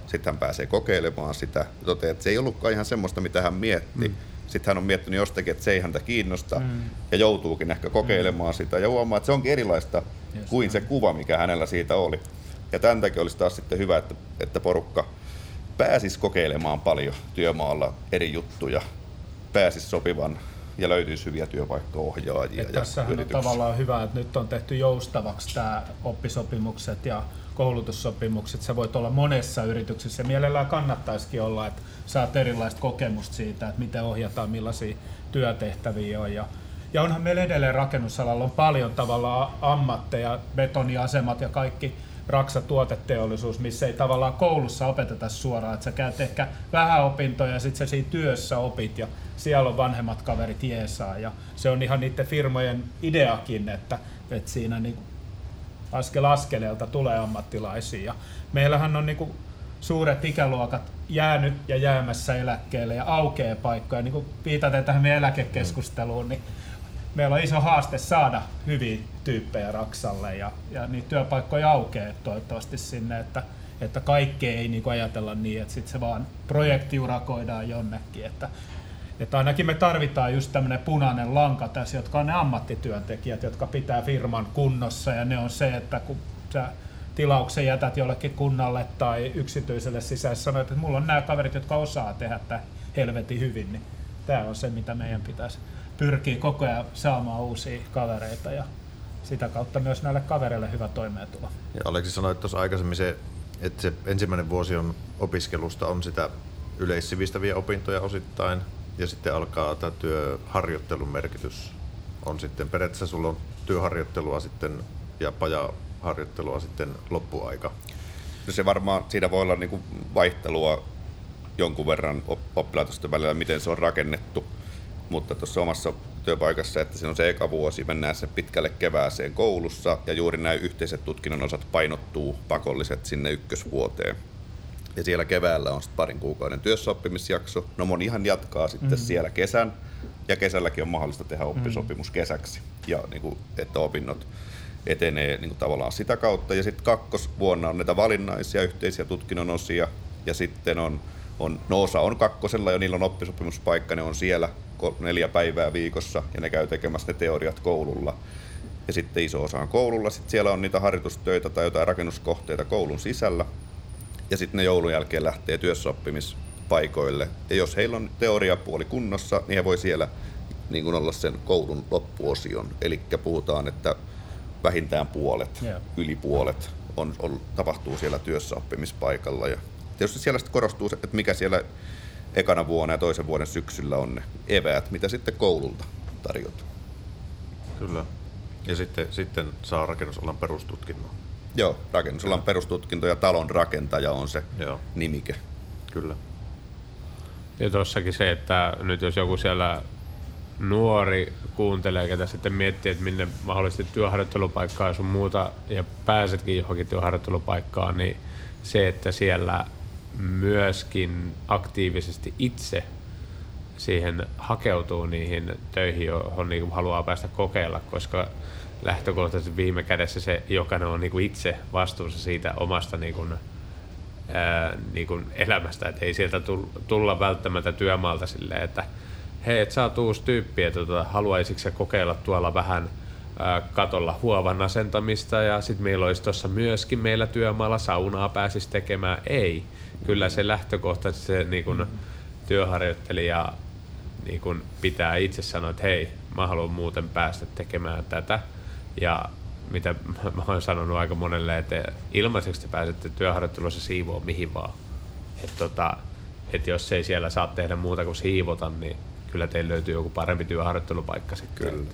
Sitten hän pääsee kokeilemaan sitä ja toteaa, että se ei ollutkaan ihan semmoista, mitä hän mietti. Mm sitten hän on miettinyt jostakin, että se ei häntä kiinnosta mm. ja joutuukin ehkä kokeilemaan mm. sitä ja huomaa, että se onkin erilaista Just kuin näin. se kuva, mikä hänellä siitä oli. Ja tämän takia olisi taas sitten hyvä, että, että porukka pääsisi kokeilemaan paljon työmaalla eri juttuja, pääsisi sopivan ja löytyisi hyviä työpaikkaohjaajia. ja tässähän on tavallaan hyvä, että nyt on tehty joustavaksi tämä oppisopimukset ja koulutussopimukset. Sä voit olla monessa yrityksessä ja mielellään kannattaisikin olla, että saat erilaista kokemusta siitä, että miten ohjataan, millaisia työtehtäviä on. Ja, ja onhan meillä edelleen rakennusalalla on paljon tavallaan ammatteja, betoniasemat ja kaikki raksa tuoteteollisuus, missä ei tavallaan koulussa opeteta suoraan, että sä käyt ehkä vähän opintoja ja sitten sä siinä työssä opit ja siellä on vanhemmat kaverit jeesaa ja se on ihan niiden firmojen ideakin, että, että siinä niin askel askeleelta tulee ammattilaisia. Meillähän on niin suuret ikäluokat jäänyt ja jäämässä eläkkeelle ja aukeaa paikkoja. Niin kuin viitaten tähän meidän eläkekeskusteluun, niin meillä on iso haaste saada hyviä tyyppejä Raksalle ja, ja niitä työpaikkoja aukeaa toivottavasti sinne, että, että kaikkea ei niin ajatella niin, että sit se vaan projektiurakoidaan jonnekin. Että, että ainakin me tarvitaan just tämmöinen punainen lanka tässä, jotka on ne ammattityöntekijät, jotka pitää firman kunnossa ja ne on se, että kun sä tilauksen jätät jollekin kunnalle tai yksityiselle sisässä sanoit, että mulla on nämä kaverit, jotka osaa tehdä tätä helvetin hyvin, niin tämä on se, mitä meidän pitäisi pyrkiä koko ajan saamaan uusia kavereita ja sitä kautta myös näille kavereille hyvä toimeentulo. Ja Aleksi sanoi tuossa aikaisemmin se, että se ensimmäinen vuosi on opiskelusta on sitä yleissivistäviä opintoja osittain ja sitten alkaa tämä työharjoittelun merkitys on sitten periaatteessa sulla on työharjoittelua sitten ja pajaharjoittelua sitten loppuaika. No se varmaan, siinä voi olla niinku vaihtelua jonkun verran oppilaitosten välillä, miten se on rakennettu, mutta tuossa omassa työpaikassa, että siinä on se eka vuosi, mennään se pitkälle kevääseen koulussa ja juuri näin yhteiset tutkinnon osat painottuu pakolliset sinne ykkösvuoteen. Ja siellä keväällä on sitten parin kuukauden työssäoppimisjakso. No monihan jatkaa sitten mm. siellä kesän ja kesälläkin on mahdollista tehdä oppisopimus kesäksi ja niin kuin, että opinnot etenee niin kuin tavallaan sitä kautta. Ja sitten kakkosvuonna on näitä valinnaisia yhteisiä tutkinnon osia ja sitten on, on no osa on kakkosella ja niillä on oppisopimuspaikka, ne on siellä neljä päivää viikossa ja ne käy tekemässä ne teoriat koululla. Ja sitten iso osa on koululla, sitten siellä on niitä harjoitustöitä tai jotain rakennuskohteita koulun sisällä. Ja sitten ne joulun jälkeen lähtee työssäoppimispaikoille. Ja jos heillä on teoriapuoli kunnossa, niin he voi siellä niin kuin olla sen koulun loppuosion. Eli puhutaan, että vähintään puolet, yeah. yli puolet on, on, tapahtuu siellä työssäoppimispaikalla. Ja tietysti siellä sitten korostuu se, että mikä siellä ekana vuonna ja toisen vuoden syksyllä on ne eväät, mitä sitten koululta tarjotaan. Kyllä. Ja sitten, sitten saa rakennusalan perustutkinnon. Joo, rakennusalan Kyllä. perustutkinto ja talon rakentaja on se Joo. nimike. Kyllä. Ja tuossakin se, että nyt jos joku siellä nuori kuuntelee, ketä sitten miettii, että minne mahdollisesti työharjoittelupaikkaa sun muuta ja pääsetkin johonkin työharjoittelupaikkaan, niin se, että siellä myöskin aktiivisesti itse siihen hakeutuu niihin töihin, johon niin haluaa päästä kokeilla, koska lähtökohtaisesti viime kädessä se jokainen on niin itse vastuussa siitä omasta niin kuin, ää, niin kuin elämästä, että ei sieltä tulla välttämättä työmaalta silleen, että hei, et sä oot uusi tyyppi, että tota, haluaisitko kokeilla tuolla vähän ää, katolla huovan asentamista ja sitten meillä olisi tuossa myöskin meillä työmaalla saunaa pääsisi tekemään. Ei, kyllä se lähtökohtaisesti se niin kun, työharjoittelija niin kun pitää itse sanoa, että hei, mä haluan muuten päästä tekemään tätä. Ja mitä mä oon sanonut aika monelle, että ilmaiseksi te pääsette työharjoittelussa siivoa mihin vaan. Että tota, et jos ei siellä saa tehdä muuta kuin siivota, niin kyllä teillä löytyy joku parempi työharjoittelupaikka sitten. Kyllä.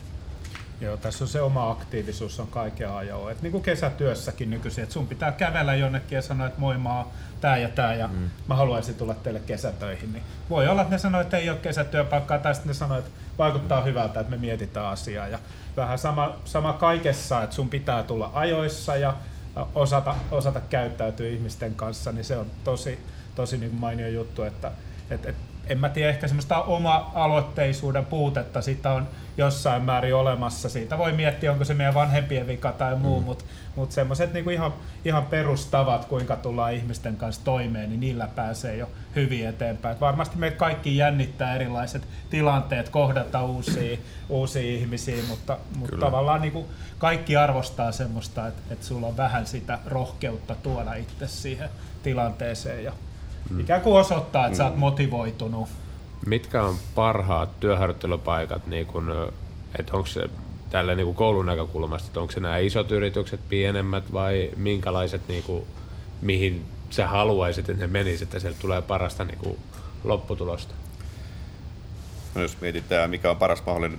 Joo, tässä on se oma aktiivisuus on kaiken ajoa. Et niin kuin kesätyössäkin nykyisin, että sun pitää kävellä jonnekin ja sanoa, että moi mä oon tää ja tää ja mm. mä haluaisin tulla teille kesätöihin. Niin voi olla, että ne sanoo, että ei ole kesätyöpaikkaa tai sitten ne sanoo, että vaikuttaa hyvältä, että me mietitään asiaa. Ja vähän sama, sama kaikessa, että sun pitää tulla ajoissa ja osata, osata käyttäytyä ihmisten kanssa, niin se on tosi, tosi niin mainio juttu, että et, et en mä tiedä, ehkä semmoista oma-aloitteisuuden puutetta sitä on jossain määrin olemassa. Siitä voi miettiä, onko se meidän vanhempien vika tai muu, mm. mutta mut semmoiset niinku ihan, ihan perustavat, kuinka tullaan ihmisten kanssa toimeen, niin niillä pääsee jo hyvin eteenpäin. Et varmasti meitä kaikki jännittää erilaiset tilanteet, kohdata uusia, <clears throat> uusia ihmisiä, mutta, mutta tavallaan niinku kaikki arvostaa semmoista, että, että sulla on vähän sitä rohkeutta tuoda itse siihen tilanteeseen ja. Ikään kuin osoittaa, että mm. sä oot mm. motivoitunut. Mitkä on parhaat työharjoittelupaikat, niin kun, että onko se tällä niin kuin koulun näkökulmasta, että onko se nämä isot yritykset, pienemmät vai minkälaiset, niin kuin, mihin sä haluaisit, että ne menisivät, että sieltä tulee parasta niin kuin, lopputulosta? No jos mietitään, mikä on paras mahdollinen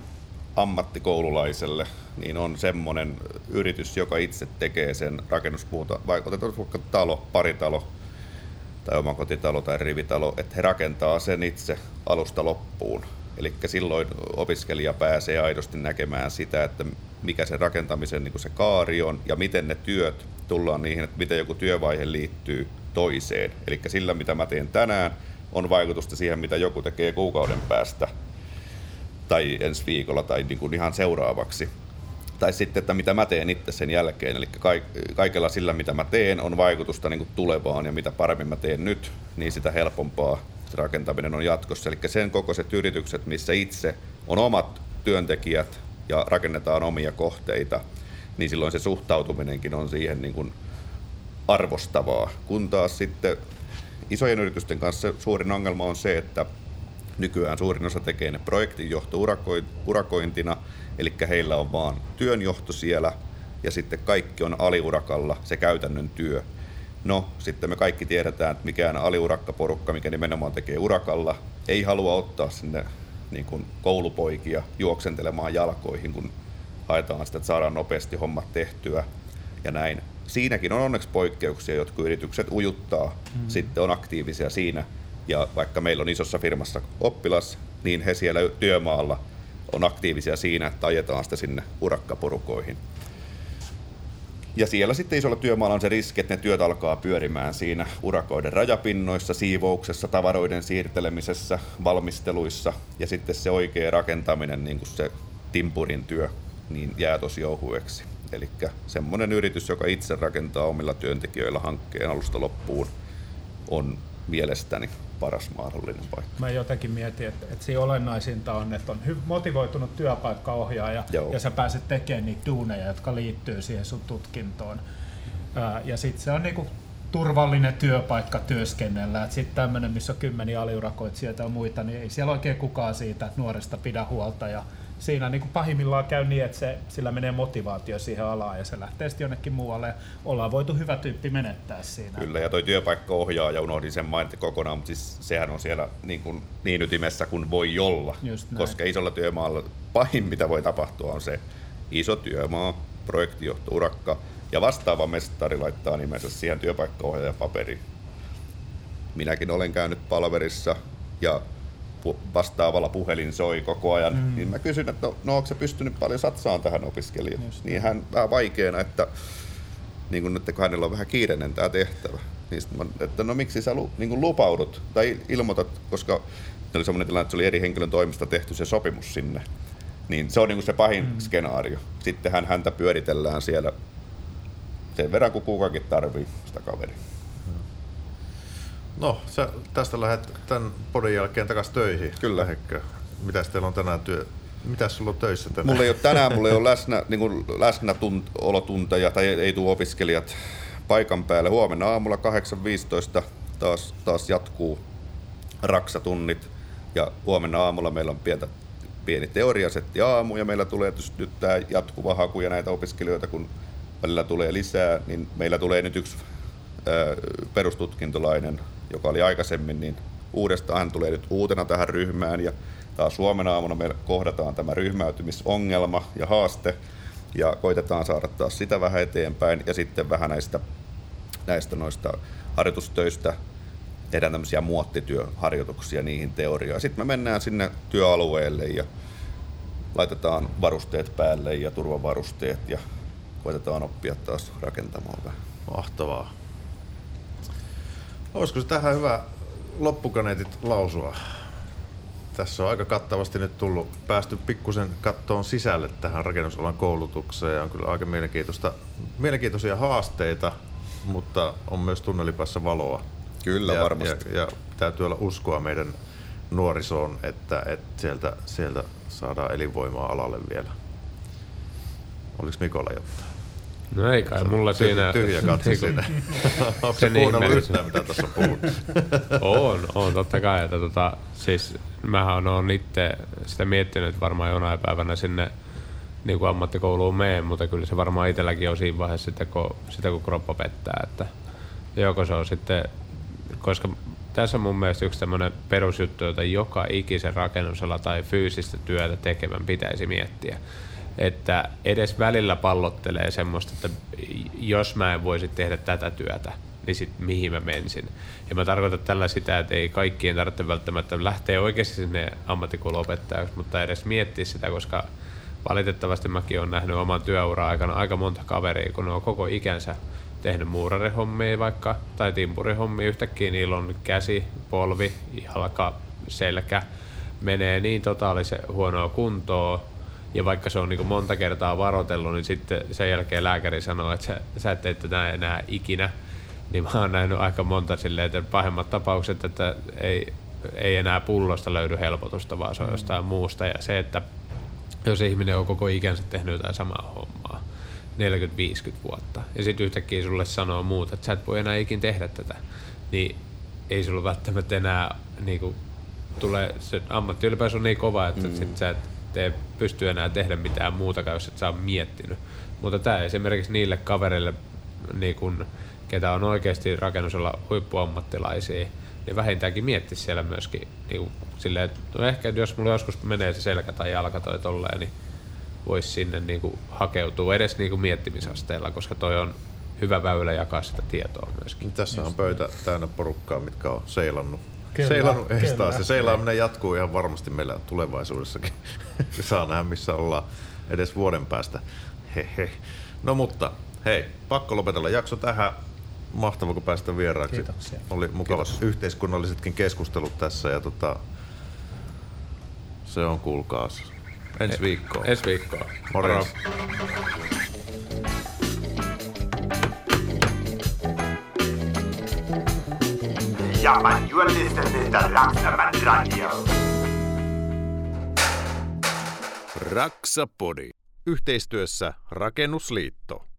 ammattikoululaiselle, niin on semmoinen yritys, joka itse tekee sen rakennuspuuta, vai otetaan vaikka talo, paritalo, tai omakotitalo tai rivitalo, että he rakentaa sen itse alusta loppuun. Eli silloin opiskelija pääsee aidosti näkemään sitä, että mikä se rakentamisen niin se kaari on ja miten ne työt tullaan niihin, että miten joku työvaihe liittyy toiseen. Eli sillä, mitä mä teen tänään, on vaikutusta siihen, mitä joku tekee kuukauden päästä tai ensi viikolla tai niin kuin ihan seuraavaksi tai sitten, että mitä mä teen itse sen jälkeen. Eli kaikella sillä, mitä mä teen, on vaikutusta niin kuin tulevaan ja mitä paremmin mä teen nyt, niin sitä helpompaa se rakentaminen on jatkossa. Eli sen kokoiset yritykset, missä itse on omat työntekijät ja rakennetaan omia kohteita, niin silloin se suhtautuminenkin on siihen niin kuin arvostavaa. Kun taas sitten isojen yritysten kanssa suurin ongelma on se, että nykyään suurin osa tekee ne projektinjohto urakointina, Eli heillä on vaan työnjohto siellä ja sitten kaikki on aliurakalla, se käytännön työ. No, sitten me kaikki tiedetään, että mikään aliurakkaporukka, mikä nimenomaan tekee urakalla, ei halua ottaa sinne niin kuin koulupoikia juoksentelemaan jalkoihin, kun haetaan sitä, että saadaan nopeasti hommat tehtyä ja näin. Siinäkin on onneksi poikkeuksia, jotka yritykset ujuttaa, mm-hmm. sitten on aktiivisia siinä. Ja vaikka meillä on isossa firmassa oppilas, niin he siellä työmaalla on aktiivisia siinä, että ajetaan sitä sinne urakkaporukoihin. Ja siellä sitten isolla työmaalla on se riski, että ne työt alkaa pyörimään siinä urakoiden rajapinnoissa, siivouksessa, tavaroiden siirtelemisessä, valmisteluissa ja sitten se oikea rakentaminen, niin kuin se timpurin työ, niin jää tosi ohueksi. Eli semmoinen yritys, joka itse rakentaa omilla työntekijöillä hankkeen alusta loppuun, on mielestäni paras mahdollinen paikka. Mä jotenkin mietin, että, että siinä olennaisinta on, että on motivoitunut työpaikkaohjaaja Joo. ja sä pääset tekemään niitä duuneja, jotka liittyy siihen sun tutkintoon. ja sitten se on niinku turvallinen työpaikka työskennellä. Sitten tämmöinen, missä on kymmeniä aliurakoitsijoita ja muita, niin ei siellä oikein kukaan siitä nuoresta pidä huolta. Ja siinä niin kuin pahimmillaan käy niin, että se, sillä menee motivaatio siihen alaan ja se lähtee sitten jonnekin muualle. Ollaan voitu hyvä tyyppi menettää siinä. Kyllä, ja toi työpaikka ohjaa, ja unohdin sen mainita kokonaan, mutta siis sehän on siellä niin, kuin, niin ytimessä kuin voi olla. Koska isolla työmaalla pahin, mitä voi tapahtua, on se iso työmaa, projektijohto, urakka, ja vastaava mestari laittaa nimensä siihen työpaikkaohjaajan paperiin. Minäkin olen käynyt palverissa ja vastaavalla puhelin soi koko ajan, mm. niin mä kysyn, että no, no onko se pystynyt paljon satsaan tähän opiskelijaan. Niin hän vähän vaikeana, että niin kun, että kun hänellä on vähän kiireinen tämä tehtävä. Niin mä, että no miksi sä lu, niin kun lupaudut tai ilmoitat, koska oli semmoinen tilanne, että se oli eri henkilön toimesta tehty se sopimus sinne. Niin se on niin se pahin mm. skenaario. Sittenhän häntä pyöritellään siellä sen verran, kun kukakin tarvii sitä kaveria. No, sä tästä lähdet tämän podin jälkeen takaisin töihin. Kyllä. Hekkö. Mitäs teillä on tänään työ? Mitäs sulla on töissä tänään? Mulla ei ole tänään, mulla ei ole läsnä, niin kuin läsnä tunt, olotunteja tai ei, ei tule opiskelijat paikan päälle. Huomenna aamulla 8.15 taas, taas jatkuu raksatunnit ja huomenna aamulla meillä on pientä, pieni teoriasetti aamu ja meillä tulee nyt tämä jatkuva haku ja näitä opiskelijoita, kun välillä tulee lisää, niin meillä tulee nyt yksi perustutkintolainen, joka oli aikaisemmin, niin uudestaan hän tulee nyt uutena tähän ryhmään ja taas Suomen aamuna me kohdataan tämä ryhmäytymisongelma ja haaste ja koitetaan saada taas sitä vähän eteenpäin ja sitten vähän näistä, näistä noista harjoitustöistä tehdään tämmöisiä muottityöharjoituksia niihin teorioihin. Sitten me mennään sinne työalueelle ja laitetaan varusteet päälle ja turvavarusteet ja koitetaan oppia taas rakentamaan vähän. Mahtavaa. Olisiko se tähän hyvä loppukaneetit lausua? Tässä on aika kattavasti nyt tullut, päästy pikkusen kattoon sisälle tähän rakennusalan koulutukseen ja on kyllä aika mielenkiintoista, mielenkiintoisia haasteita, mutta on myös tunnelipäässä valoa. Kyllä, ja, varmasti. Ja, ja täytyy olla uskoa meidän nuorisoon, että, että sieltä, sieltä saadaan elinvoimaa alalle vielä. Oliko Mikolla jotain? No ei kai mulla siinä... Tyhjä katse siinä. <laughs> Onko se kuunnellut yhtään, mitä tässä on puhuttu? <laughs> on, on totta kai. Että tota, siis mähän on itse sitä miettinyt varmaan jonain päivänä sinne niin kuin ammattikouluun meen, mutta kyllä se varmaan itselläkin on siinä vaiheessa sitä, kun, sitä, kun kroppa pettää. Että joko se on sitten, koska tässä on mun mielestä yksi tämmöinen perusjuttu, jota joka ikisen rakennusala tai fyysistä työtä tekevän pitäisi miettiä että edes välillä pallottelee semmoista, että jos mä en voisi tehdä tätä työtä, niin sit mihin mä mensin. Ja mä tarkoitan tällä sitä, että ei kaikkien tarvitse välttämättä lähteä oikeasti sinne ammattikouluopettajaksi, mutta edes miettiä sitä, koska valitettavasti mäkin olen nähnyt oman työuran aikana aika monta kaveria, kun ne on koko ikänsä tehnyt muurarihommia vaikka, tai timpurihommia, yhtäkkiä niillä on käsi, polvi, jalka, selkä, menee niin totaalisen huonoa kuntoa, ja vaikka se on niin monta kertaa varotellut, niin sitten sen jälkeen lääkäri sanoo, että sä, sä et tee tätä enää ikinä. Niin mä oon nähnyt aika monta silleen, että pahimmat tapaukset, että ei, ei enää pullosta löydy helpotusta, vaan se on jostain muusta. Ja se, että jos ihminen on koko ikänsä tehnyt jotain samaa hommaa, 40-50 vuotta, ja sitten yhtäkkiä sulle sanoo muuta, että sä et voi enää ikin tehdä tätä, niin ei sulla välttämättä enää niin kuin, tulee, se ammattiylpeys on niin kova, että mm. sit sä et ettei pysty enää tehdä mitään muuta, jos et sä ole miettinyt. Mutta tämä esimerkiksi niille kavereille, niin kun, ketä on oikeasti rakennusella huippuammattilaisia, niin vähintäänkin mietti siellä myöskin niin silleen, että no ehkä jos mulla joskus menee se selkä tai jalka tai tolleen, niin voisi sinne niin kuin hakeutua edes niin kuin miettimisasteella, koska toi on hyvä väylä jakaa sitä tietoa myöskin. Tässä on pöitä täynnä porukkaa, mitkä on seilannut Kyllä, seilannut eestaas ja seilaaminen jatkuu ihan varmasti meillä tulevaisuudessakin. <laughs> Saa nähdä missä ollaan edes vuoden päästä. Hehe. No mutta hei, pakko lopetella jakso tähän. Mahtava kun päästä vieraaksi. Kiitoksia. Oli mukavat Kiitos. yhteiskunnallisetkin keskustelut tässä ja tota, se on kuulkaas. Ensi viikkoon. Ensi viikkoa. Morjens. Ja, man, you are listening to Radio. Raksapodi. Yhteistyössä Rakennusliitto.